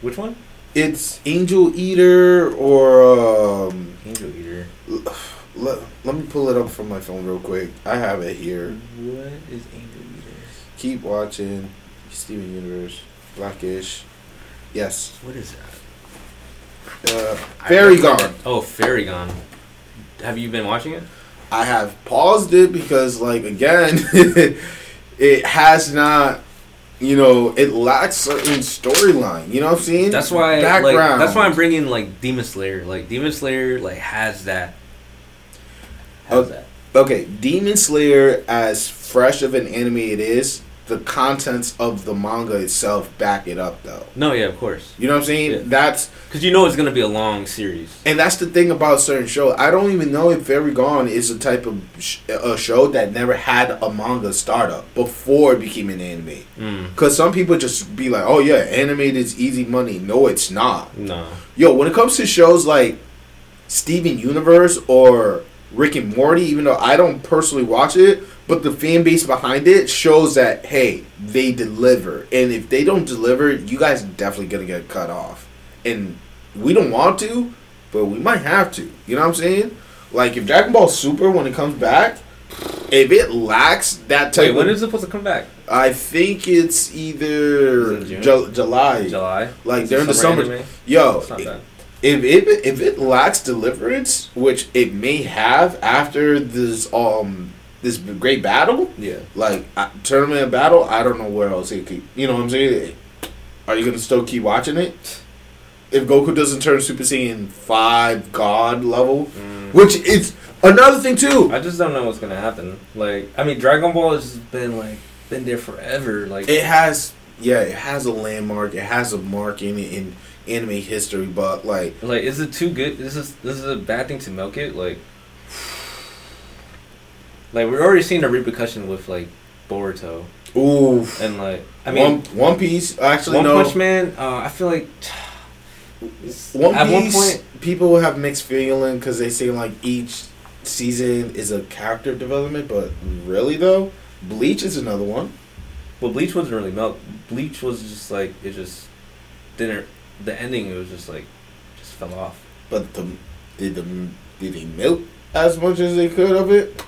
Which one? It's Angel Eater or um, Angel Eater. let, let me pull it up from my phone real quick. I have it here. What is Angel Eater? Keep watching Steven Universe, Blackish. Yes, What is that? Uh, Fairy Gone. Oh, Fairy Gone. Have you been watching it? I have paused it because, like, again, it has not. You know, it lacks certain storyline. You know what I'm saying? That's why. Like, Background. that's why I'm bringing like Demon Slayer. Like Demon Slayer, like has that. Has Oh. that. Okay, Demon Slayer, as fresh of an anime it is, the contents of the manga itself back it up, though. No, yeah, of course. You know what I'm saying? Yeah. That's Because you know it's gonna be a long series. and that's the thing about certain shows. I don't even know if Fairy Gone is a type of sh- a show that never had a manga startup before it became an anime. Mm. Because some people just be like, "Oh yeah, animated is easy money." No, it's not. No. Yo, when it comes to shows like Steven Universe or Rick and Morty, even though I don't personally watch it, but the fan base behind it shows that hey, they deliver. And if they don't deliver, you guys are definitely gonna get cut off. And we don't want to, but we might have to. You know what I'm saying? Like if Dragon Ball Super when it comes back, if it lacks that type Wait, when of, is it supposed to come back? I think it's either it Ju- July. July. Like Is during the summer. anime? Yo, bad. if it if it lacks deliverance, which it may have after this um this great battle, Yeah. like uh, tournament battle, I don't know where else it could. You know what I'm saying? Are you gonna still keep watching it? If Goku doesn't turn Super Saiyan five God level, Mm. which is another thing too. I just don't know what's gonna happen. Like, I mean, Dragon Ball has been like been there forever. Like, It has yeah, it has a landmark. It has a mark in in anime history, but like like, is it too good? This is this is a bad thing to milk it. Like, like we're already seeing the repercussion with like Boruto ooh, and like I mean One One Piece actually One no. Punch Man. Uh, I feel like One at one point people have mixed feeling because they say like each season is a character development, but really though, Bleach is another one. Well, Bleach wasn't really milk. Bleach was just like it just didn't. The ending it was just like just fell off. But the did the did they milk as much as they could of it?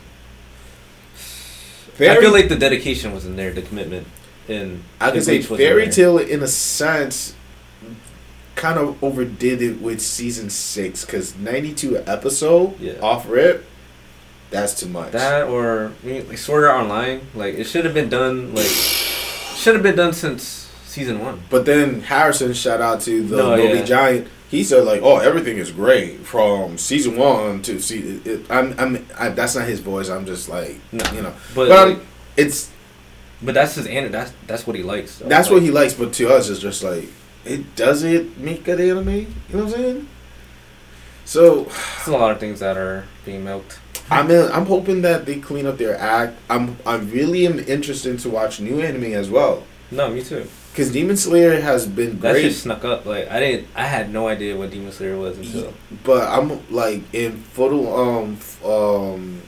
I feel like the dedication was in there, the commitment. and I can say Fairy. Tail in a sense kind of overdid it with season six because ninety two episode Yeah. off rip. That's too much. That or I mean, like Sword Art Online, like it should have been done like should have been done since season one. But then Harrison, shout out to the No, yeah. Giant. He said like, "Oh, everything is great from season one to see." It, I'm, I'm, I, that's not his voice. I'm just like, No. you know, But but like, it's but that's his anime. That's that's what he likes. so, that's like, what he likes. But to us, it's just like it doesn't make good anime. You know what I'm saying? So There's a lot of things that are being milked. I'm in, I'm hoping that they clean up their act. I'm I really am interested to watch new anime as well No, me too. Because Demon Slayer has been That great. just snuck up. Like I didn't. I had no idea what Demon Slayer was until. But I'm like in full um f- um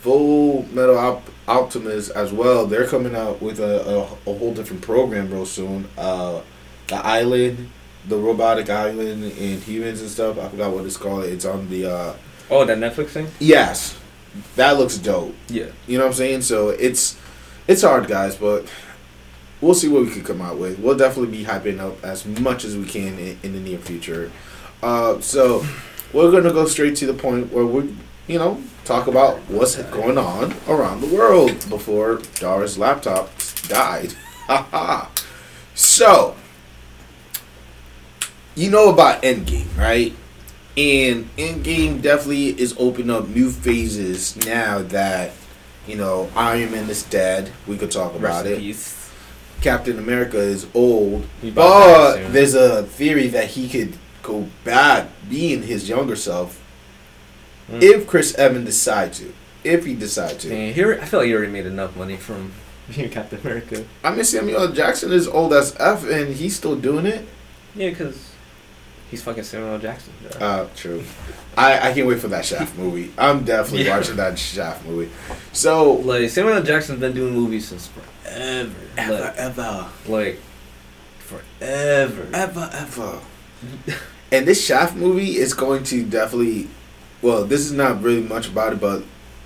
full metal op- optimus as well. They're coming out with a, a, a whole different program real soon. Uh, the island, the robotic island, and humans and stuff. I forgot what it's called. It's on the uh, Oh, that Netflix thing. Yes, that looks dope. Yeah. You know what I'm saying? So it's it's hard, guys, but we'll see what we can come out with. We'll definitely be hyping up as much as we can in, in the near future. Uh, so we're gonna go straight to the point where we, you know, talk about what's going on around the world before Dara's laptop died. Haha. so you know about Endgame, right? And Endgame definitely is opening up new phases now that you know Iron Man is dead. We could talk about Rest it. Captain America is old, He about to die but there's a theory that he could go back, being his younger self, Mm. if Chris Evans decide to. If he decide to. Man, here I feel like he already made enough money from being Captain America. I mean, Samuel Jackson is old as f, and he's still doing it. Yeah, because he's fucking Samuel L. Jackson. bro. Uh, true. I, I can't wait for that Shaft movie. I'm definitely Yeah. watching that Shaft movie. So like Samuel L. Jackson's been doing movies since forever. ever, Like, ever, like forever. ever, ever. and this Shaft movie is going to definitely. Well, this is not really much about it, but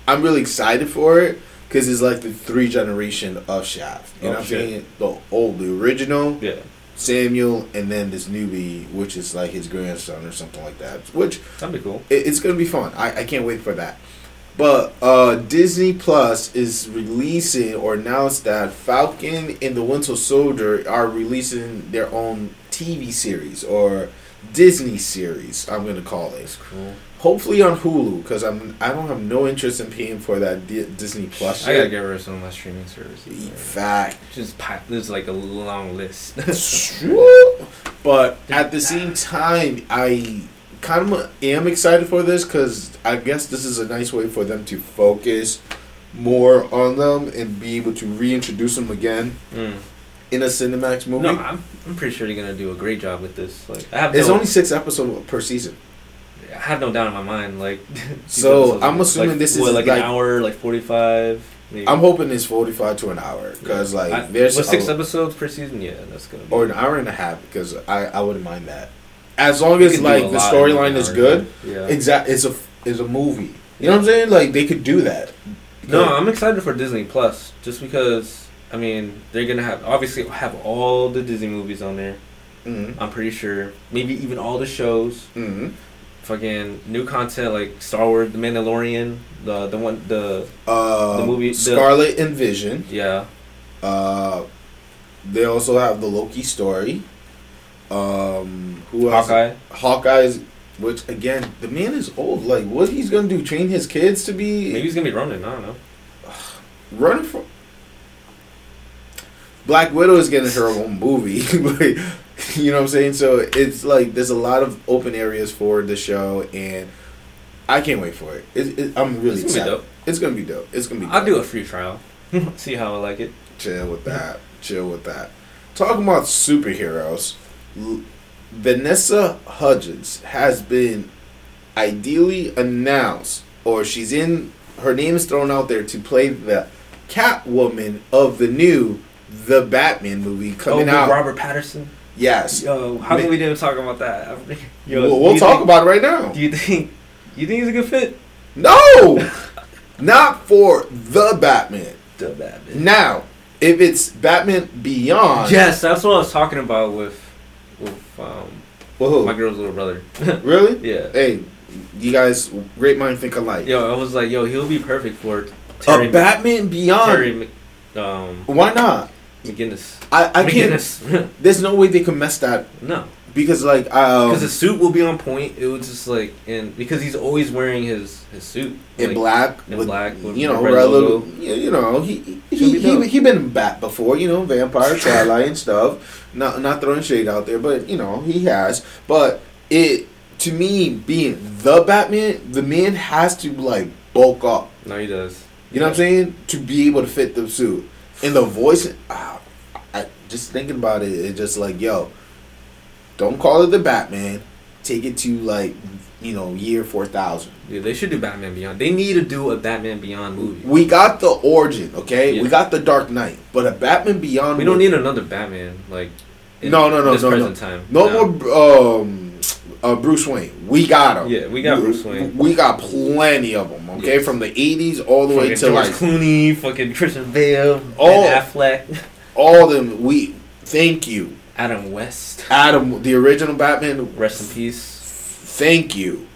I'm really excited for it because it's like the three generation of Shaft. You Oh, know what I'm saying? The old, the original Yeah, Samuel, and then this newbie, which is like his grandson or something like that. Which that'd be cool. it, it's gonna be fun. I, I can't wait for that. But uh, Disney Plus is releasing or announced that Falcon and the Winter Soldier are releasing their own TV series or Disney series. I'm gonna call it. That's cool. Hopefully on Hulu because I'm I don't have no interest in paying for that D- Disney Plus. I gotta shit. get rid of some of my streaming services. man. Fact. Just there's like a long list. but at the same time, I kind of am excited for this because I guess this is a nice way for them to focus more on them and be able to reintroduce them again mm. in a Cinemax movie. No, I'm, I'm pretty sure they're gonna do a great job with this. Like I have it's no, only six episodes per season. I have no doubt in my mind. Like So, I'm are, assuming like, this is like, like- an hour, like forty five. Maybe. I'm hoping it's 45 to an hour because like I, there's six a- episodes per season. Yeah, that's gonna be. or an hour and a half because I I wouldn't mind that as long You as like the storyline is good. Yeah. Exact. It's a it's a movie. You know what I'm saying? Like they could do that. No, I'm excited for Disney Plus just because I mean they're gonna have obviously have all the Disney movies on there. Mm-hmm. I'm pretty sure maybe even all the shows. Mm-hmm. Fucking new content like Star Wars, The Mandalorian, the the one the Uh, The movie- the- Scarlet and Vision. yeah Uh, they also have the Loki story. Um, who else? Hawkeye. Hawkeye's, which again, the man is old. Like, what he's gonna do? Train his kids to be Maybe he's gonna be running. I don't know. running for. Black Widow is getting her own movie. like, you know what I'm saying? So it's like there's a lot of open areas for the show, and I can't wait for it. it, it I'm really It's gonna be excited. dope. It's gonna be dope. It's gonna be. I'll do a free trial. See how I like it. Chill with that. Chill with that. Talking about superheroes, L- Vanessa Hudgens has been ideally announced, or she's in. Her name is thrown out there to play the Catwoman of the new The Batman movie coming oh, out. Robert Pattinson. Yes, Yo, how Ma- come we didn't talk about that? Yo, we'll, we'll talk think- about it right now. Do you think? You think he's a good fit? No, not for the Batman. The Batman. Now, if it's Batman Beyond, Yes, that's what I was talking about with with um Whoa, my girl's little brother. really? yeah. Hey, you guys, great mind think alike. Yo, I was like, yo, he'll be perfect for Terry, a Batman Beyond. Terry um, Why not? McGinnis. I, I can't. McGinnis. There's no way they could mess that no, because like um, because the suit will be on point. It was just like, and because he's always wearing his his suit in like, black, in with, black with you know, red little, you, know, he he be he, he been Bat before, you know, Vampire, Twilight, and stuff. Not not throwing shade out there, but you know, he has. But it to me being the Batman, the man has to like bulk up. No, he does. You know what I'm saying? To be able to fit the suit. And the voice, ah, I, just thinking about it, it's just like, yo, don't call it the Batman. Take it to like, you know, year 4000. Yeah, they should do Batman Beyond. They need to do a Batman Beyond movie. We got the origin, okay? Yeah. We got the Dark Knight. But a Batman Beyond. We don't would- need another Batman like. No, no, no, this no, present time. No, more, um, uh, Bruce Wayne. We got him. Yeah, we got Bruce Wayne. We got plenty of them. Okay, Yes. from the '80s all the way to George like Clooney, fucking Christian Bale, Oh. Ben Affleck, all of them. We thank you, Adam West. Adam, the original Batman. Rest in peace. Thank you.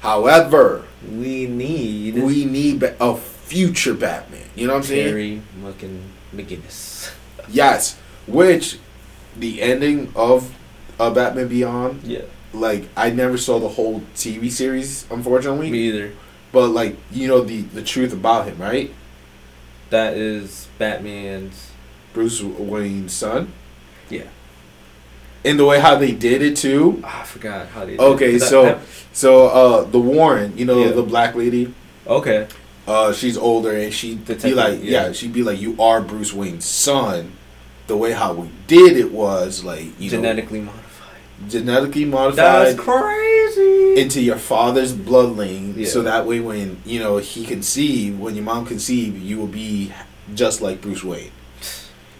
However, We need we need a future Batman. You know what I'm saying? Terry fucking McGinnis. Yes. Which the ending of uh, Batman Beyond, Yeah, like I never saw the whole TV series, unfortunately. me either. But like you know the the truth about him, right? That is Batman's. Bruce Wayne's son. Yeah. And the way how they did it too. Ah, I forgot how they. Okay, that. so- That- So uh the Waller, you know Yeah. the black lady, okay, uh she's older and she'd be like, yeah. yeah. she'd be like, you are Bruce Wayne's son. The way how we did it was like you genetically modified. Genetically modified That's crazy. into your father's bloodline, Yeah. so that way when you know he conceive, when your mom conceive, you will be just like Bruce Wayne.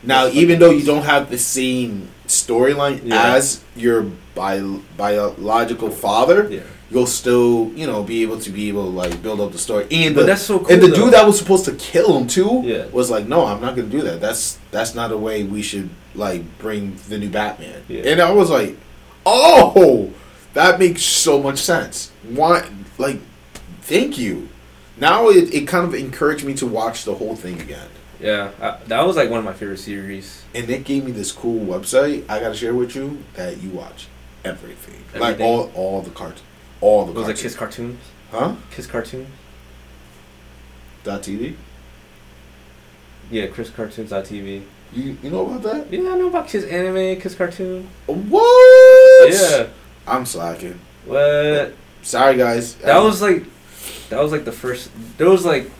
Now, That's even though you don't have the same storyline Yeah. as your bio, biological father, yeah, you'll still you know be able to be able to like build up the story. And but the, that's so cool. and the though. dude that was supposed to kill him too Yeah. was like, no, I'm not gonna do that. That's that's not a way we should like bring the new Batman. Yeah. And I was like, oh, that makes so much sense. Why, like, thank you. Now it, it kind of encouraged me to watch the whole thing again. Yeah, I, that was like one of my favorite series. And it gave me this cool website I gotta share with you that you watch everything, like all all the cartoons, all the It was like. Kiss Cartoons. huh? Kiss Cartoons. Dot TV. Yeah, Kiss Cartoons.tv. You you know about that? Yeah, I know about Kiss Anime, Kiss Cartoon. What? Yeah. I'm slacking. What? Sorry, guys. That was like, that was like the first. There was like,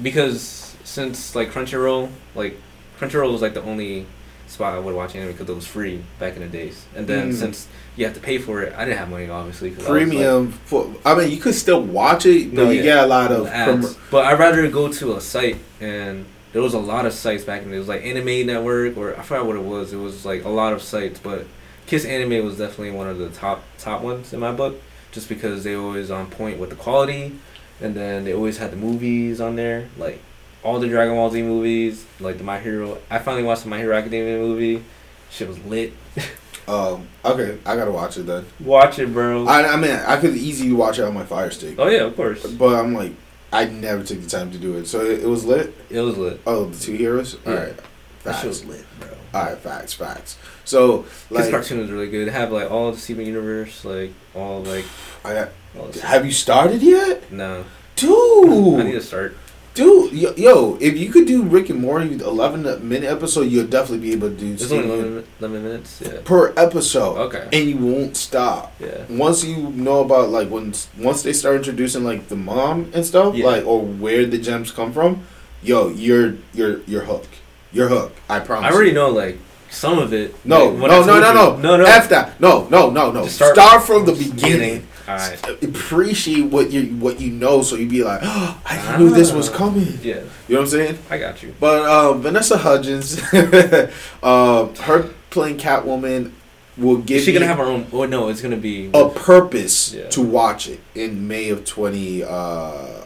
because since like Crunchyroll, like Crunchyroll was like the only spot I would watch anime because it was free back in the days. And then Mm. since you have to pay for it, I didn't have money obviously. 'cause I was, like, premium. For, I mean, you could still watch it, but No, you yeah. get a lot of. ads. prom- but I'd rather go to a site and there was a lot of sites back in the day. It was like Anime Network or I forgot what it was. It was like a lot of sites, but Kiss Anime was definitely one of the top top ones in my book, just because they always on point with the quality, and then they always had the movies on there, like all the Dragon Ball Z movies, like the My Hero. I finally watched the My Hero Academia movie. Shit was lit. um. Okay, I gotta watch it then. Watch it, bro. I, I mean, I could easily watch it on my Fire Stick, oh yeah, of course. but I'm like, I never took the time to do it. So it, it was lit. It was lit. Oh, the two heroes. Yeah. All right. That shit was lit, bro. All right. Facts. Facts. So This like, cartoon is really good. Have like all the Steven Universe, like all like I got, all have you started yet, No, dude? I need to start. Dude, yo, yo, if you could do Rick and Morty eleven minute episode, you'll definitely be able to do It's only 11, 11 minutes. Yeah. per episode, Okay. and you won't stop. Yeah. Once you know about like when once they start introducing like the mom and stuff, Yeah. like or where the gems come from, yo, you're you're you're hooked. You're hooked. I promise. I already know like some of it. No, like, no, no, no, no, no, no. F that. No, no, no, no. Just Start, start- from the beginning. All right. Appreciate what you what you know, so you be like, oh, I knew this was Ah. coming. Yeah, You know what I'm saying? I got you. But uh, Vanessa Hudgens, uh, her playing Catwoman will give Is she gonna have her own? Oh no, it's gonna be. a purpose Yeah. to watch it in May of twenty, uh,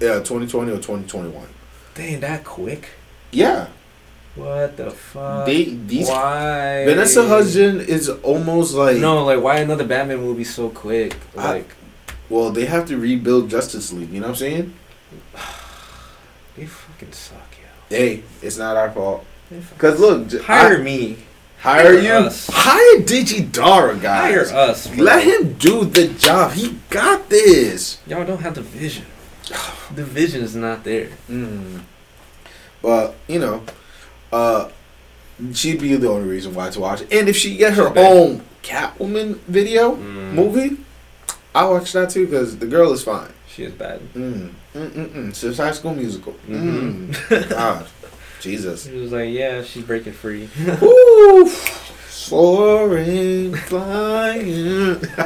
yeah, twenty twenty or twenty twenty one. Dang, that quick. Yeah, What the fuck? they these why? Vanessa Hudgens is almost like No, like why another Batman movie so quick? I- Like well, they have to rebuild Justice League. You know what I'm saying? they fucking suck, yo. Hey, it's not our fault. Cause look, Hire I- me. hire hire you, us. hire Digidara, guys. Hire us. bro. Let him do the job. He got this. Y'all don't have the vision. The vision is not there. Mm. But you know, uh, she'd be the only reason why to watch it. And if she get her own Catwoman video Mm. movie, I watch that too because the girl is fine. She is bad. Mm. Mm mm mm. It's a high school musical. Mhm. Mm. God, Jesus. She was like, yeah, she's breaking free. Ooh, Soaring, flying.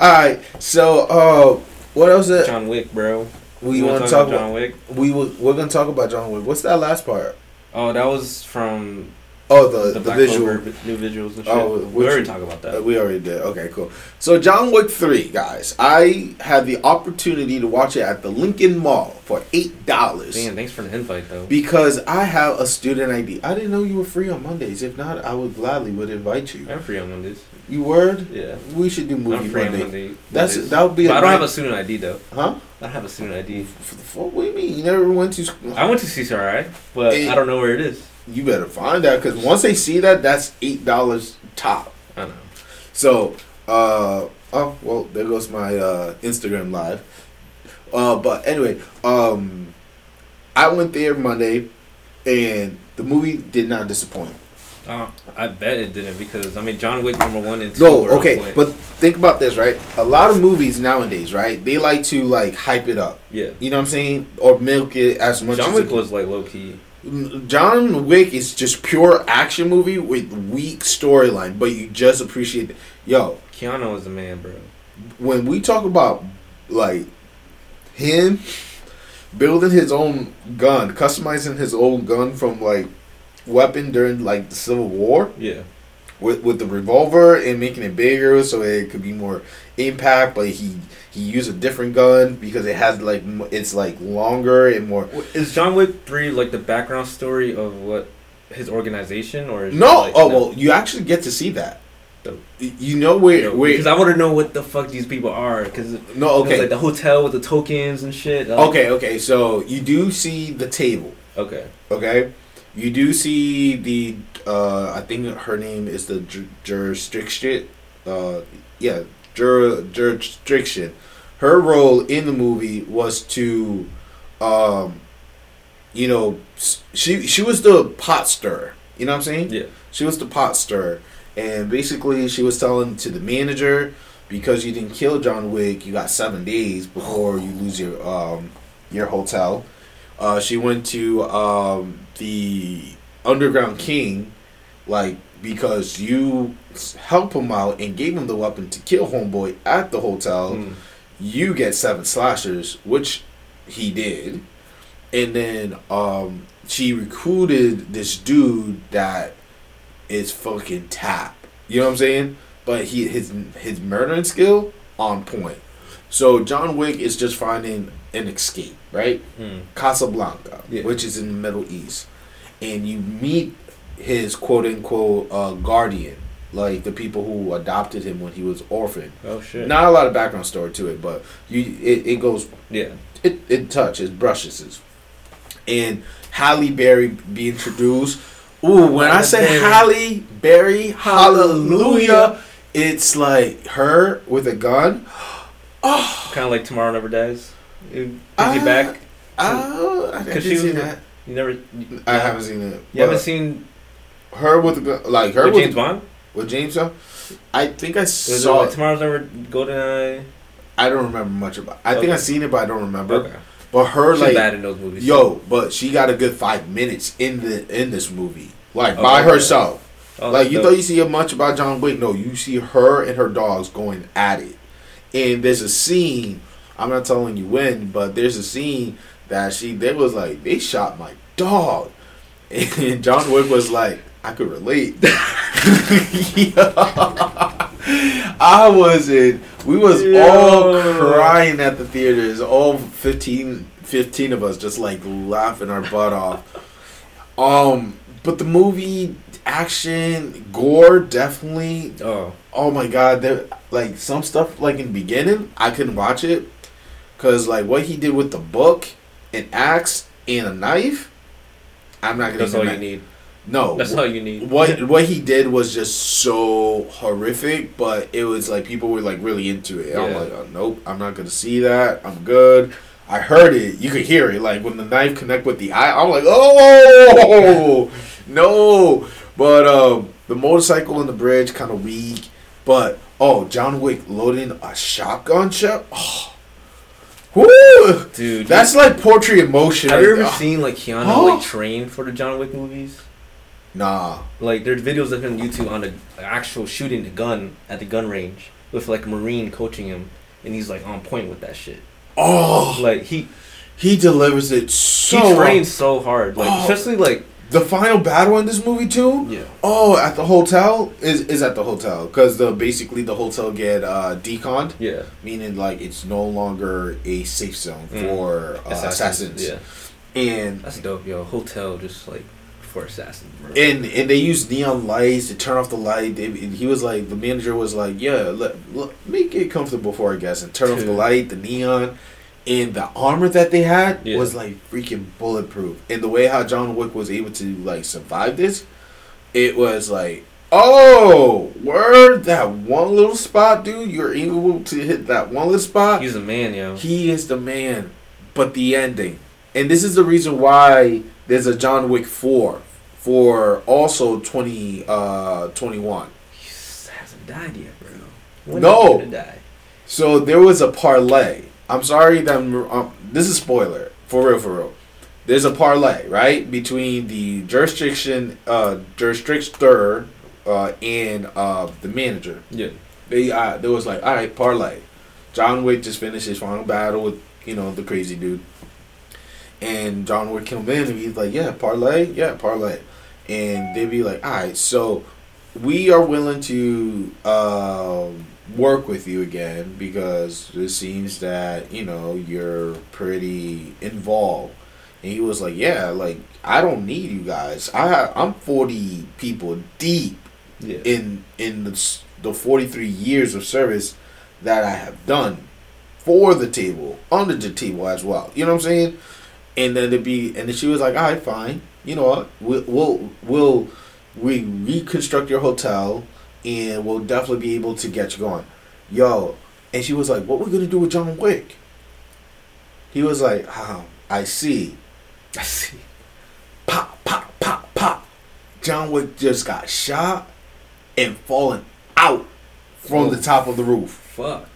All right. So, uh, what else? That John Wick, bro. we wanna want to talk about? John Wick? We will, we're gonna talk about John Wick. What's that last part? Oh, that was from Oh, the the, the, visual. Clover new visuals and oh, shit. Oh, we already talked about that. we already did. Okay, cool. So John Wick three, guys. I had the opportunity to watch it at the Lincoln Mall for eight dollars. Man, thanks for the invite though. Because I have a student ID. I didn't know you were free on Mondays. If not, I would gladly would invite you. I'm free on Mondays. You word? Yeah, We should do movie I'm free Monday. on Monday. That's Mondays. that would be. I don't night- have a student ID though. huh? I don't have a student ID. For the fuck, what do you mean? You never went to school? I went to CCRI, but. I don't know where it is. You better find that because once they see that, that's eight dollars top. I know. So, uh, oh well, there goes my uh, Instagram live. Uh, but anyway, um, I went there Monday, and the movie did not disappoint. Uh, I bet it didn't because I mean John Wick number one and two. No, okay, but think about this, right? A lot of movies nowadays, right? They like to like hype it up. yeah, You know what I'm saying? Or milk it as much. John as Wick was like low key. John Wick is just pure action movie with weak storyline, but you just appreciate it. Yo, Keanu is the man, bro. when we talk about like him building his own gun, customizing his own gun from like weapon during like the Civil War Yeah, with with the revolver and making it bigger so it could be more impact, but he he used a different gun because it has like it's like longer and more. is John Wick three like the background story of what his organization or is No, like, oh well, you actually get to see that. Dope. You know where where because I want to know what the fuck these people are because no okay okay like the hotel with the tokens and shit. like- okay okay so you do see the table okay, okay you do see the uh I think her name is the ju- jurisdiction uh yeah jur- jurisdiction. Her role in the movie was to um you know she she was the pot stirrer you know what I'm saying? Yeah, She was the pot stirrer, and basically she was telling to the manager because you didn't kill John Wick, you got seven days before you lose your um your hotel. Uh, she went to um the Underground King, like because you s- help him out and gave him the weapon to kill Homeboy at the hotel Mm. you get seven slashers, which he did, and then um, she recruited this dude that is fucking tap. You know what I'm saying? But he his his murdering skill on point. So John Wick is just finding an escape, right? Mm. Casablanca, Yeah. which is in the Middle East, and you meet his quote unquote uh, guardian, like the people who adopted him when he was orphaned. oh shit, Not a lot of background story to it, but you it, it goes yeah, it it touches brushes it. and Halle Berry be introduced. Ooh, when I say Berry. Halle Berry, hallelujah, Hallelujah. it's like her with a gun. kind of like Tomorrow Never Dies. You Ah, you back? Oh, I Because didn't she see was- that. You never. You, I haven't seen it. You haven't seen her with gun, like her with with James Bond? with James. Bond? I think I Was it saw. like it. Tomorrow's Never GoldenEye? I don't remember much about. I think Okay. I seen it, but I don't remember. Okay. But her She's like bad in those movies. Yo, but she got a good five minutes in the in this movie, like Oh, by herself. Oh, like you dope. thought you see a much about John Wick, no, you see her and her dogs going at it, and there's a scene. I'm not telling you when, but there's a scene that she they was like they shot my dog, and John Wick was like I could relate. I was in. We was all crying at the theaters. All 15, 15 of us just like laughing our butt off. Um, but the movie action gore definitely. Oh, Oh my god, there like some stuff like in the beginning I couldn't watch it because like what he did with the book, an axe and a knife. I'm not gonna. that's all even you need. No, That's all you need. what what he did was just so horrific, but it was like people were like really into it. I'm like, oh, nope, I'm not gonna see that. I'm good. I heard it. You could hear it, like when the knife connect with the eye. I'm like, oh no. But um, the motorcycle on the bridge kind of weak. But oh, John Wick loading a shotgun shell. Oh, whoo! Dude, That's like poetry in motion. Have you ever seen like Keanu Huh? like train for the John Wick movies? Nah. Like there's videos of him on YouTube on the actual shooting the gun at the gun range with like marine coaching him, and he's like on point with that shit. Oh, Like he he delivers it so he well. trains so hard, like Oh. especially like the final battle in this movie too. Yeah. Oh, at the hotel is is at the hotel because the basically the hotel get uh, deconned, Yeah. meaning like it's no longer a safe zone Mm. for uh, assassins. Yeah. And That's dope, yo. Hotel just like for assassins, bro. and and they use neon lights to turn off the light. They, and he was like, the manager was like, yeah, let, let make it comfortable for our guests and turn off the light, the neon, and the armor that they had Yeah. was like freaking bulletproof. And the way how John Wick was able to like survive this, it was like. Oh, word! That one little spot, dude. You're able to hit that one little spot. He's a man, yo. He is the man. But the ending. And this is the reason why there's a John Wick 4 for also 20 uh 21. He hasn't died yet, bro. When No. is he gonna die? So there was a parlay. I'm sorry that I'm, um, this is spoiler for real for real. There's a parlay, right, between the jurisdiction uh jurisdictor uh and uh the manager. Yeah. They uh there was like, all right, parlay. John Wick just finished his final battle with you know the crazy dude, and John Wick came in and he's like, yeah, parlay, yeah, parlay, and they'd be like, all right, so we are willing to um, work with you again because it seems that you know you're pretty involved. And he was like, yeah, like I don't need you guys. I I'm 40 people deep Yeah. in in the, the 43 years of service that I have done for the table, under the table as well. You know what I'm saying? And then to be, and then she was like, "All right, fine. You know what? We'll we'll, we'll we reconstruct your hotel, and we'll definitely be able to get you going, yo." And she was like, "What we gonna do with John Wick?" He was like, "Ah, I see." I see. pop, pop, pop, pop. John Wick just got shot and fallen out from the Oh. top of the roof. Fuck.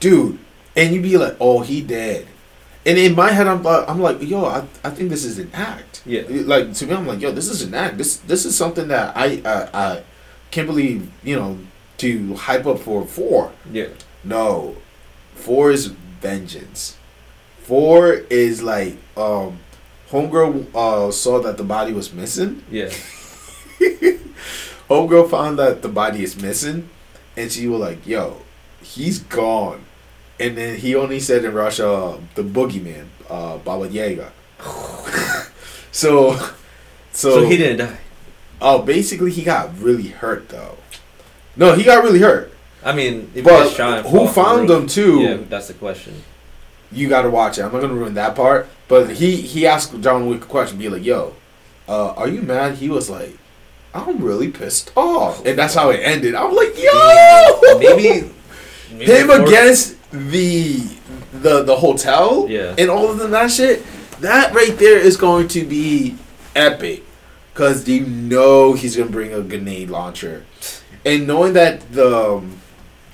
Dude. And you be like, oh, he dead. And in my head, I'm like, I'm like, yo, I, I think this is an act. Yeah. Like to me, I'm like, yo, this is an act. This this is something that I I, I can't believe, you know, to hype up for four. Yeah. No, four is vengeance. Four is like, um, homegirl uh, saw that the body was missing. Yeah. Homegirl found that the body is missing, and she was like, "Yo, he's gone." And then he only said in Russia, uh, "The boogeyman, uh, Baba Yaga." so, so, So, he didn't die. Oh, basically, he got really hurt though. No, he got really hurt. I mean, But he got shot who fall off the found him too? Yeah, that's the question. You got to watch it. I'm not gonna ruin that part. But he he asked John Wick a question, be like, "Yo, uh, are you mad?" He was like, "I'm really pissed off," and that's how it ended. I'm like, "Yo, Maybe, maybe him against the the the hotel Yeah. and all of them, that shit. That right there is going to be epic, cause you know he's gonna bring a grenade launcher, and knowing that the um,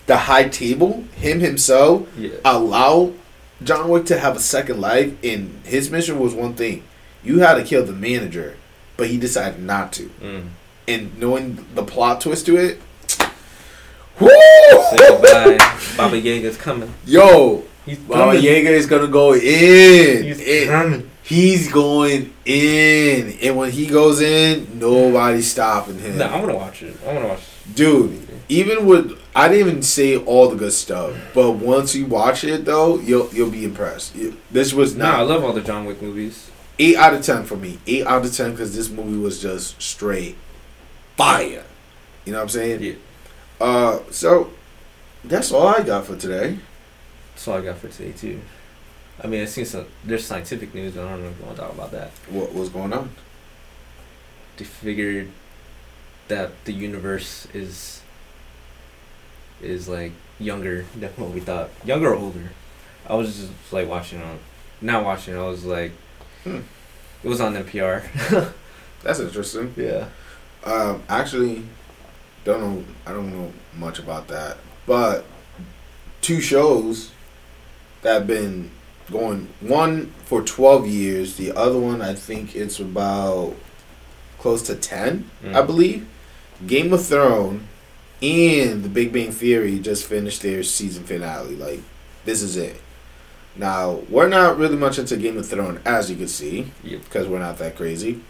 the high table, him himself, Yeah. allow John Wick to have a second life, and his mission was one thing: you had to kill the manager, but he decided not to. Mm. And knowing the plot twist to it, woo! Baba Yaga's coming. Yo, He's Baba. Yaga is gonna go in. He's It- coming. He's going in, and when he goes in, nobody's stopping him. No, I want to watch it. I want to watch. Dude, even with I didn't even say all the good stuff, but once you watch it though, you'll you'll be impressed. This was No, I love all the John Wick movies. eight out of ten for me. Eight out of ten because this movie was just straight fire. You know what I'm saying? Yeah. Uh, so that's all I got for today. That's all I got for today too. I mean, I seen some. There's scientific news, but I don't know if you want to talk about that. What was going on? They figured that the universe is is like younger than what we thought. Younger or older. I was just like watching on, not watching. I was like, Hmm. it was on NPR. That's interesting. yeah. Um, actually, don't know. I don't know much about that, but two shows that have been going. One for twelve years. The other one, I think it's about close to ten, I Mm. believe. Game of Thrones and The Big Bang Theory just finished their season finale. Like, this is it. Now, we're not really much into Game of Thrones, as you can see, Yep. because we're not that crazy.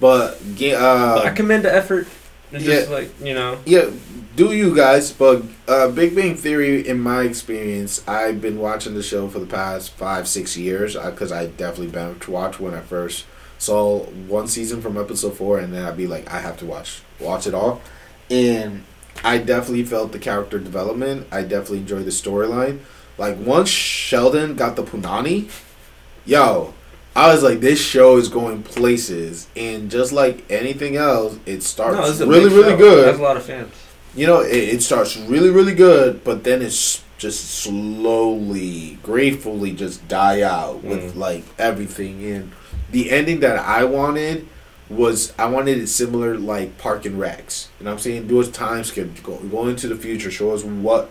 but uh, I commend the effort. It's just yeah. like you know. yeah, do you guys? But uh, Big Bang Theory, in my experience, I've been watching the show for the past five, six years because I definitely binge watch when I first saw one season from episode four, and then I'd be like, I have to watch watch it all, and I definitely felt the character development. I definitely enjoyed the storyline. Like once Sheldon got the punani, yo, I was like, this show is going places, and just like anything else, it starts No, really, really show. good It has a lot of fans. you know, it, it starts really, really good, but then it's just slowly, gratefully just die out with Mm. like everything. And the ending that I wanted was I wanted it similar like Park and Recs. You know what I'm saying? Do a time skip, go, go into the future, show us what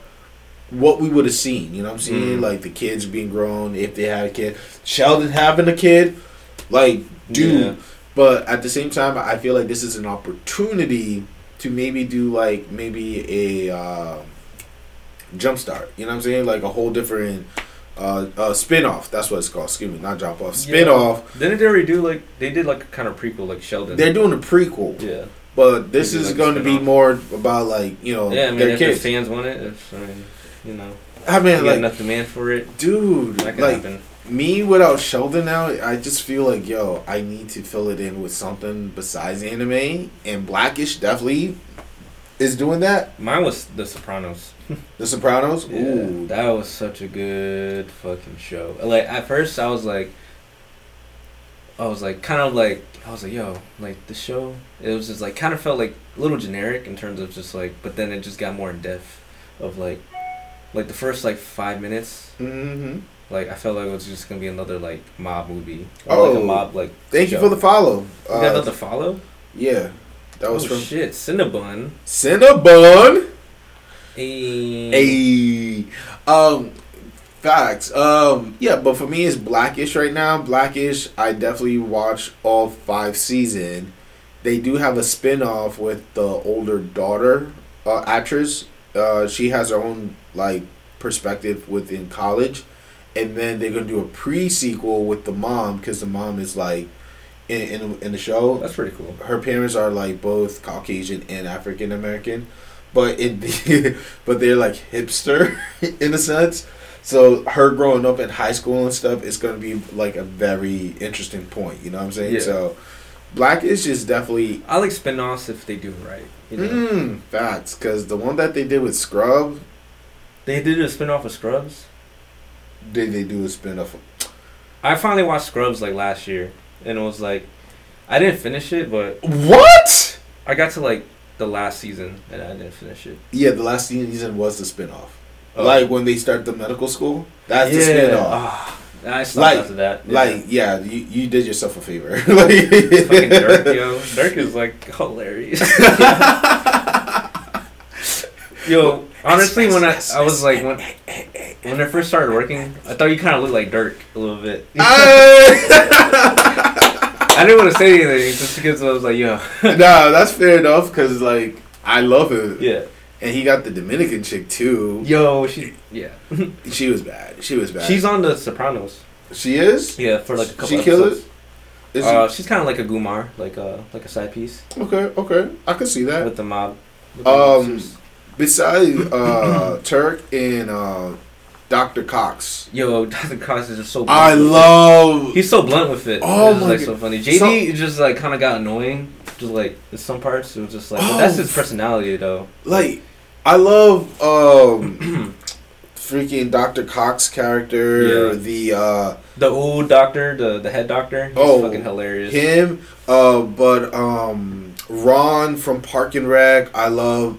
what we would have seen. You know what I'm saying? Mm. Like the kids being grown, if they had a kid, Sheldon having a kid, like dude. Yeah. But at the same time, I feel like this is an opportunity to maybe do like maybe a uh, jump start. You know what I'm saying? Like a whole different uh, uh, spin off. That's what it's called. Excuse me, not jump off. Spin off. Didn't they already do like they did like a kind of prequel like Sheldon? They're doing a prequel, Yeah. but this is like going to be spin-off. more about like you know Yeah, I mean, their if the fans want it, if, I mean, you know, I you mean, got like, enough demand for it, dude, that can like happen. me without Sheldon now, I just feel like yo, I need to fill it in with something besides anime, and Blackish definitely is doing that. Mine was The Sopranos. The Sopranos, Yeah, ooh, that was such a good fucking show. Like at first, I was like, I was like, kind of like, I was like, yo, like the show. It was just like, kind of felt like a little generic in terms of just like, but then it just got more in depth, of like, like the first like five minutes. hmm Like I felt like it was just gonna be another like mob movie. Or, like Oh, a mob like. Thank you for the follow. You got Uh, another follow? yeah, that was oh from shit, Cinnabon. Cinnabon. Hey. Hey, um, facts. Um, yeah, but for me, it's Blackish right now. Blackish, I definitely watch all five season. They do have a spin off with the older daughter uh, actress. Uh, she has her own like perspective within college, and then they're gonna do a pre sequel with the mom because the mom is like in in, in the show That's pretty cool. her parents are like both Caucasian and African American, but in the but they're like hipster in a sense. So her growing up in high school and stuff is going to be like a very interesting point. You know what I'm saying? Yeah. So Blackish is just definitely I like spin-offs if they do it right. You know? mm, facts because the one that they did with Scrub, They did a spin-off of Scrubs. did they do a spin off? I finally watched Scrubs like last year, and it was like, I didn't finish it, but What? I got to like the last season and I didn't finish it. Yeah, the last season was the spin off. Oh. Like when they start the medical school, that's the yeah. spin off. I stopped Like- after that. Yeah. Like, yeah, you, you did yourself a favor. like, fucking Turk, yo. Turk is like hilarious. yo, honestly, when I I was like when when I first started working, I thought you kind of looked like Turk a little bit. I didn't want to say anything just because I was like, yo, nah, that's fair enough because like I love him, yeah, and he got the Dominican chick too. yo, she, yeah, She was bad. She was bad. she's on the Sopranos. she is. Yeah, for like a couple. She it? episodes. Is Uh, she's kind of like a Gumar, like a like a side piece? Okay, okay, I can see that. with the mob. with Um, mobsters. Besides uh, Turk and uh, Doctor Cox, yo, Dr. Cox is just so. blunt I with it. love. He's so blunt with it. Oh it's my like God. so funny. JD So- just like kind of got annoying. Just like in some parts, it was just like but that's Oh. his personality though. like I love um freaking Dr. Cox character, Yeah. the uh The old doctor, the the head doctor, he's Oh, fucking hilarious. him, uh but um Ron from Park and Rec, I love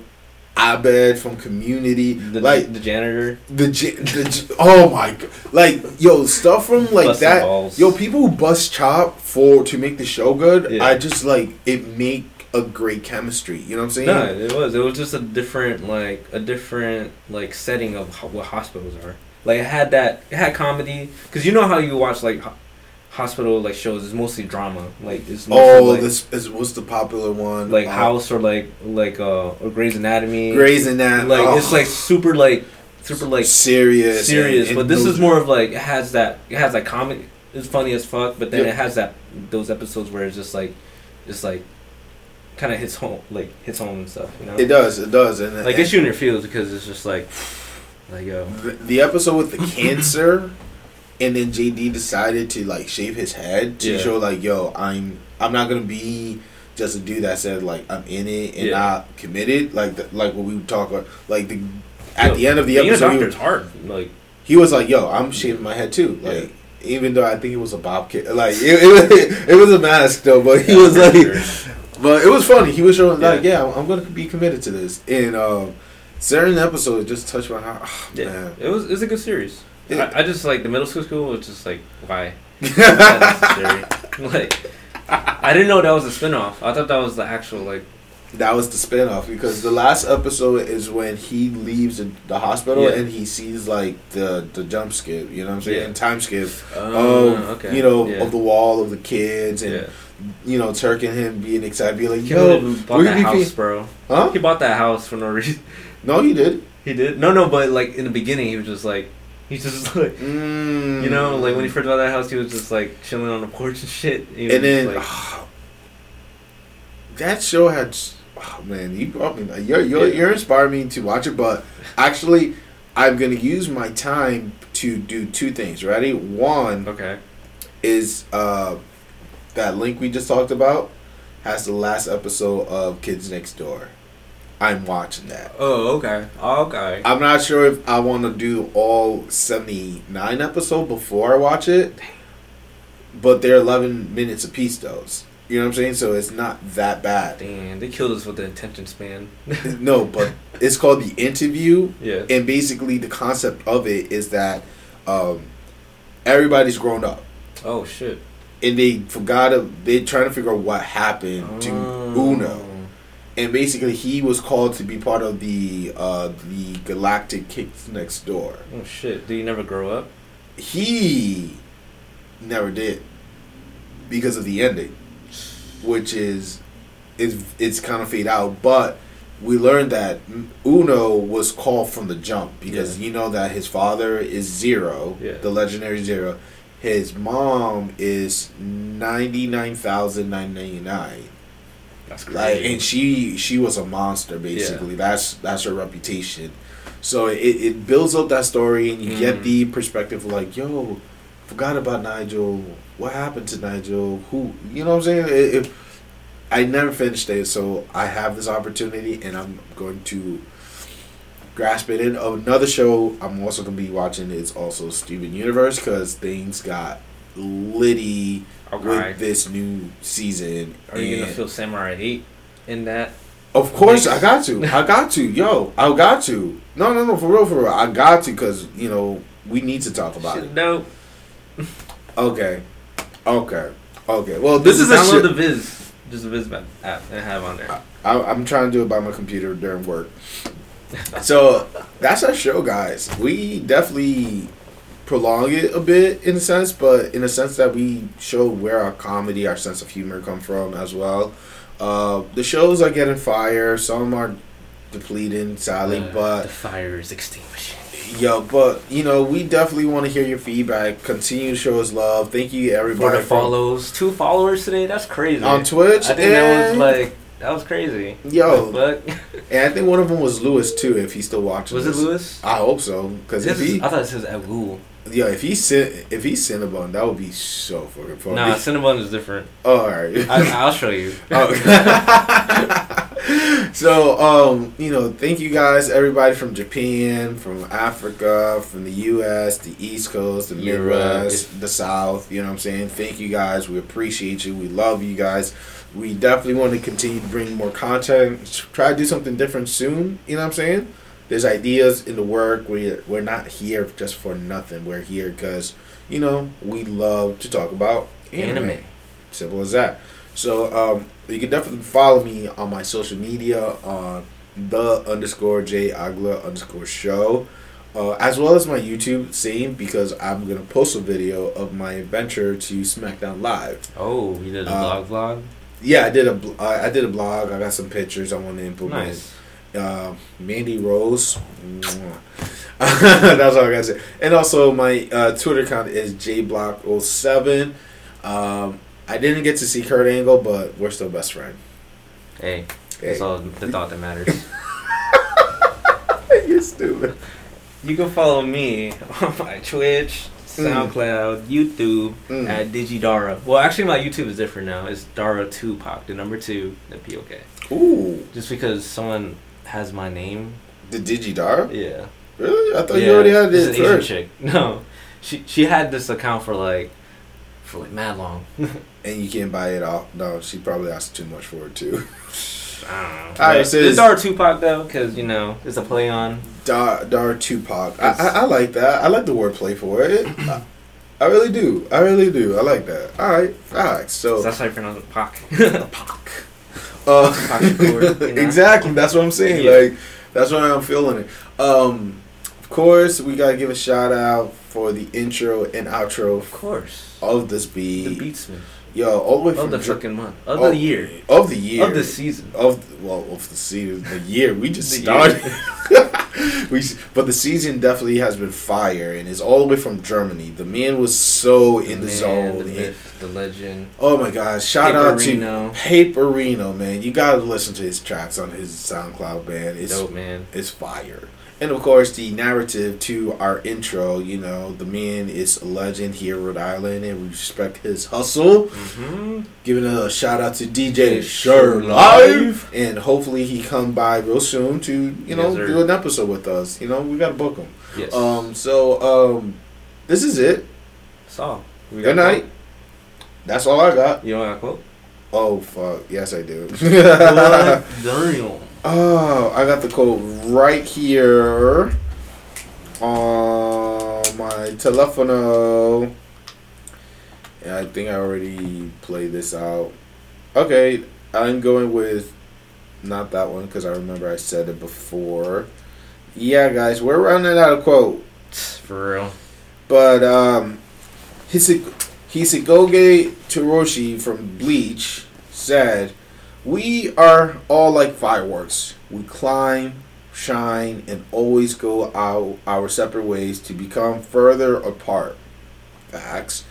Abed from Community, the like the janitor, the, j- the oh my god, like yo stuff from like busting that. balls. Yo, people who bust chop for to make the show good, Yeah. I just like it make a great chemistry. You know what I'm saying? No, it was. It was just a different, like a different, like setting of ho- what hospitals are. Like it had that, it had comedy, because you know how you watch like ho- hospital like shows. It's mostly drama. Like it's mostly, Oh, like, this is what's the popular one? like Uh, House or like like uh or Grey's Anatomy. Grey's Anatomy. Like oh, it's like super like super like serious, serious, and- but this is more of like it has that it has that comic. It's funny as fuck, but then Yep. it has that those episodes where it's just like is like kind of hits home, like hits home and stuff. You know, It does. It does. And like gets you in your feels because it's just like, like yo, the, the episode with the cancer, and then JD decided to like shave his head to Yeah. show like, yo, I'm I'm not gonna be just a dude that said like I'm in it and Yeah. not committed. Like the, like what we would talk about. Like the at Yo, the end of the being a episode, he, hard. Like he was like, yo, I'm shaving my head too. Like. Even though I think it was a bob kit, like it, it, it was a mask though, but he was like, but it was funny. He was showing like, yeah, I'm, I'm gonna be committed to this. And um, certain episodes just touched my heart. Oh, yeah, man. it was it's a good series. I, I just like the middle school school was just like why like I didn't know that was a spinoff. I thought that was the actual like that was the spinoff because the last episode is when he leaves the, hospital Yeah. and he sees like the the jump skip. You know what I'm saying? Yeah. Time skip. oh of okay you know yeah. of the wall of the kids and you know Turk and him being excited, being like, He yo, literally bought that house, bro. huh? He bought that house for no reason. No, he did. He did. No, no, but like in the beginning, he was just like, he's just like, Mm. you know, like when he first bought that house, he was just like chilling on the porch and shit. Was and then like, ah, that show had oh, man you brought me you're you're, Yeah. you're inspiring me to watch it but actually i'm gonna use my time to do two things ready one okay, is uh that link we just talked about has the last episode of kids next door i'm watching that oh okay, okay. i'm not sure if i want to do all 79 episode before i watch it but they're 11 minutes apiece those you know what i'm saying so it's not that bad Damn, they killed us with the attention span. no, but it's called the interview, yeah, and basically the concept of it is that um, everybody's grown up, Oh shit. and they forgot. To, they trying to figure out what happened to Oh. Uno, and basically he was called to be part of the uh, the Galactic Kids Next Door. Oh shit. Did he never grow up? He never did because of the ending, which is is it's kind of fade out, but. We learned that Uno was called from the jump because Yeah. you know that his father is Zero, Yeah. the legendary Zero. His mom is ninety nine thousand nine ninety nine. That's Like, and she she was a monster basically. That's that's her reputation. So it, it builds up that story, and you get Mm. the perspective of like, yo, forgot about Nigel. What happened to Nigel? Who you know what I'm saying? It, it, I never finished it, so I have this opportunity, and I'm going to grasp it. In another show, I'm also gonna be watching is also Steven Universe because things got litty okay. with this new season. Are you gonna feel Samurai Eight in that? Of course, I got to. I got to. Yo, I got to. No, no, no, for real, for real. I got to because you know we need to talk about Shit, it. no. Okay, okay, okay. Well, this is a download shit. the Viz, just the Viz app and have on there. I, I'm trying to do it by my computer during work. So that's our show, guys. We definitely prolong it a bit in a sense, but in a sense that we show where our comedy, our sense of humor come from as well. Uh, the shows are getting fire. Some are depleting, sadly, Uh, but the fire is extinguished. Yo, but you know, we definitely want to hear your feedback. Continue to show us love. Thank you, For everybody. the follows, two followers today. That's crazy. on Twitch. I think that was like that was crazy. yo, But and I think one of them was Lewis too. If he's still watching, was it. Lewis? I hope so. Because if he, I thought it says Abul. Yo, if he's Cin- if he's Cinnabon, that would be so fucking funny. Nah, Cinnabon is different. oh, all right. I, I'll show you. Oh. so, um, you know, thank you guys, everybody from Japan, from Africa, from the U.S., the East Coast, the. Midwest, the South. You know what I'm saying? Thank you guys. We appreciate you. We love you guys. We definitely want to continue to bring more content. Try to do something different soon. You know what I'm saying? There's ideas in the work. We're we're not here just for nothing. We're here because you know we love to talk about anime. Anime. Simple as that. So um, you can definitely follow me on my social media on the underscore J Agla underscore show. Uh, as well as my YouTube, same because I'm gonna post a video of my adventure to SmackDown Live. Oh, you did a Uh, vlog vlog. Yeah, I did a bl- I I did a blog. I got some pictures I want to implement. Nice. Uh, Mandy Rose, that's all I gotta say. And also my uh, Twitter account is jblock07. Um, I didn't get to see Kurt Angle, but we're still best friends. Hey, Hey. that's all the thought that matters. You're stupid. You can follow me on my Twitch, SoundCloud, YouTube Mm. at DigiDara. Well, actually, my YouTube is different now. It's Dara Tupac, the number two, the POK. Ooh, Just because someone has my name. the Digidara? Yeah. Really? I thought yeah. you already had It's it an Asian chick. No, she she had this account for like for like mad long. And you can't buy it off. No, she probably asked too much for it too. I don't know. Alright, But so it's it's- Dara Tupac though, because you know it's a play on. Dar Dar Tupac. I, I, I like that. I like the word play for it. I, I really do. I really do. I like that. All right. All right. So. So that's how you pronounce it, Pac. Pac. Uh, Pac you know? exactly. That's what I'm saying. Yeah. Like that's why I'm feeling it. Um, of course, we gotta give a shout out for the intro and outro of course. of this beat. The beat. Yo, all the way of from the Ger- fucking month. Of oh, the year. Of the year. Of the season. of the, well of the season. The year. We just started. we but the season definitely has been fire and it's all the way from Germany. The man was so in the Man, zone the myth, the legend. oh my gosh shout out to Paperino. Paperino man. You gotta listen to his tracks on his SoundCloud man. It's Dope man. it's fire and of course the narrative to our intro you know the man is a legend here in Rhode Island and we respect his hustle Mm-hmm. giving a shout out to DJ Sure Live, and hopefully he come by real soon to you know Yes, do an episode with us. You know we gotta book him. Yes. Um, so um, this is it. so Good got night. That's all I got. quote? You want a quote? Oh fuck, yes I do. Oh, I got the code right here on my telefono. Yeah, I think I already played this out. Okay, I'm going with not that one because I remember I said it before. Yeah, guys, we're running out of quote. For real. But um, Hisig- Hisagoge Toroshi from Bleach said, "We are all like fireworks. We climb, shine, and always go out our separate ways to become further apart." Facts.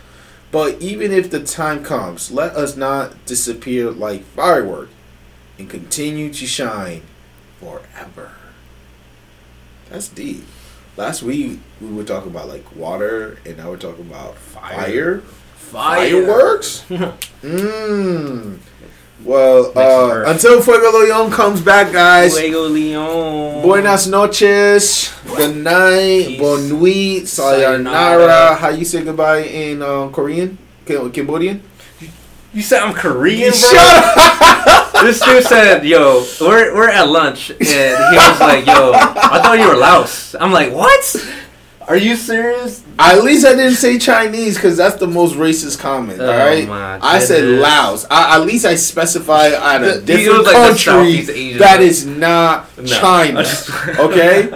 But even if the time comes, let us not disappear like firework and continue to shine forever. That's deep. Last week we were talking about like water, and now we're talking about fire. Fireworks. Mmm. Well, uh, until Fuego Leon comes back, guys. Fuego Leon. Buenas noches. Good night. Peace. Bon nuit. Sayonara. Sayonara. How you say goodbye in um, Korean? Cam- Cambodian? You said I'm Korean, bro? Shut up. this dude said, "Yo, we're we're at lunch," and he was like, "Yo, I thought you were Laos." I'm like, "What? Are you serious?" At least I didn't say Chinese because that's the most racist comment. Oh all right. I said. Laos. I, at least I specify at a The- he different like country Southeast Asian that one. is not No. China. Okay?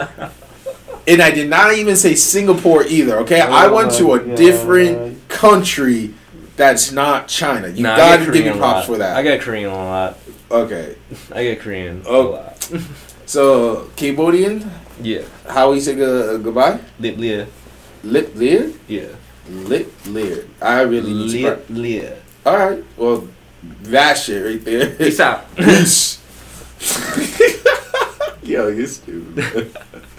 and I did not even say Singapore either. Okay, I Oh went to a God. different country that's not China. You Nah, gotta give me props for that. I get Korean a lot. okay, I get Korean Oh. a lot. so Cambodian, Yeah, how we say go- goodbye? lip leer. Lip leer, Yeah, lip leer. I really lip leer. All right, well, that shit right there. Peace out. Peace. Yo, you stupid.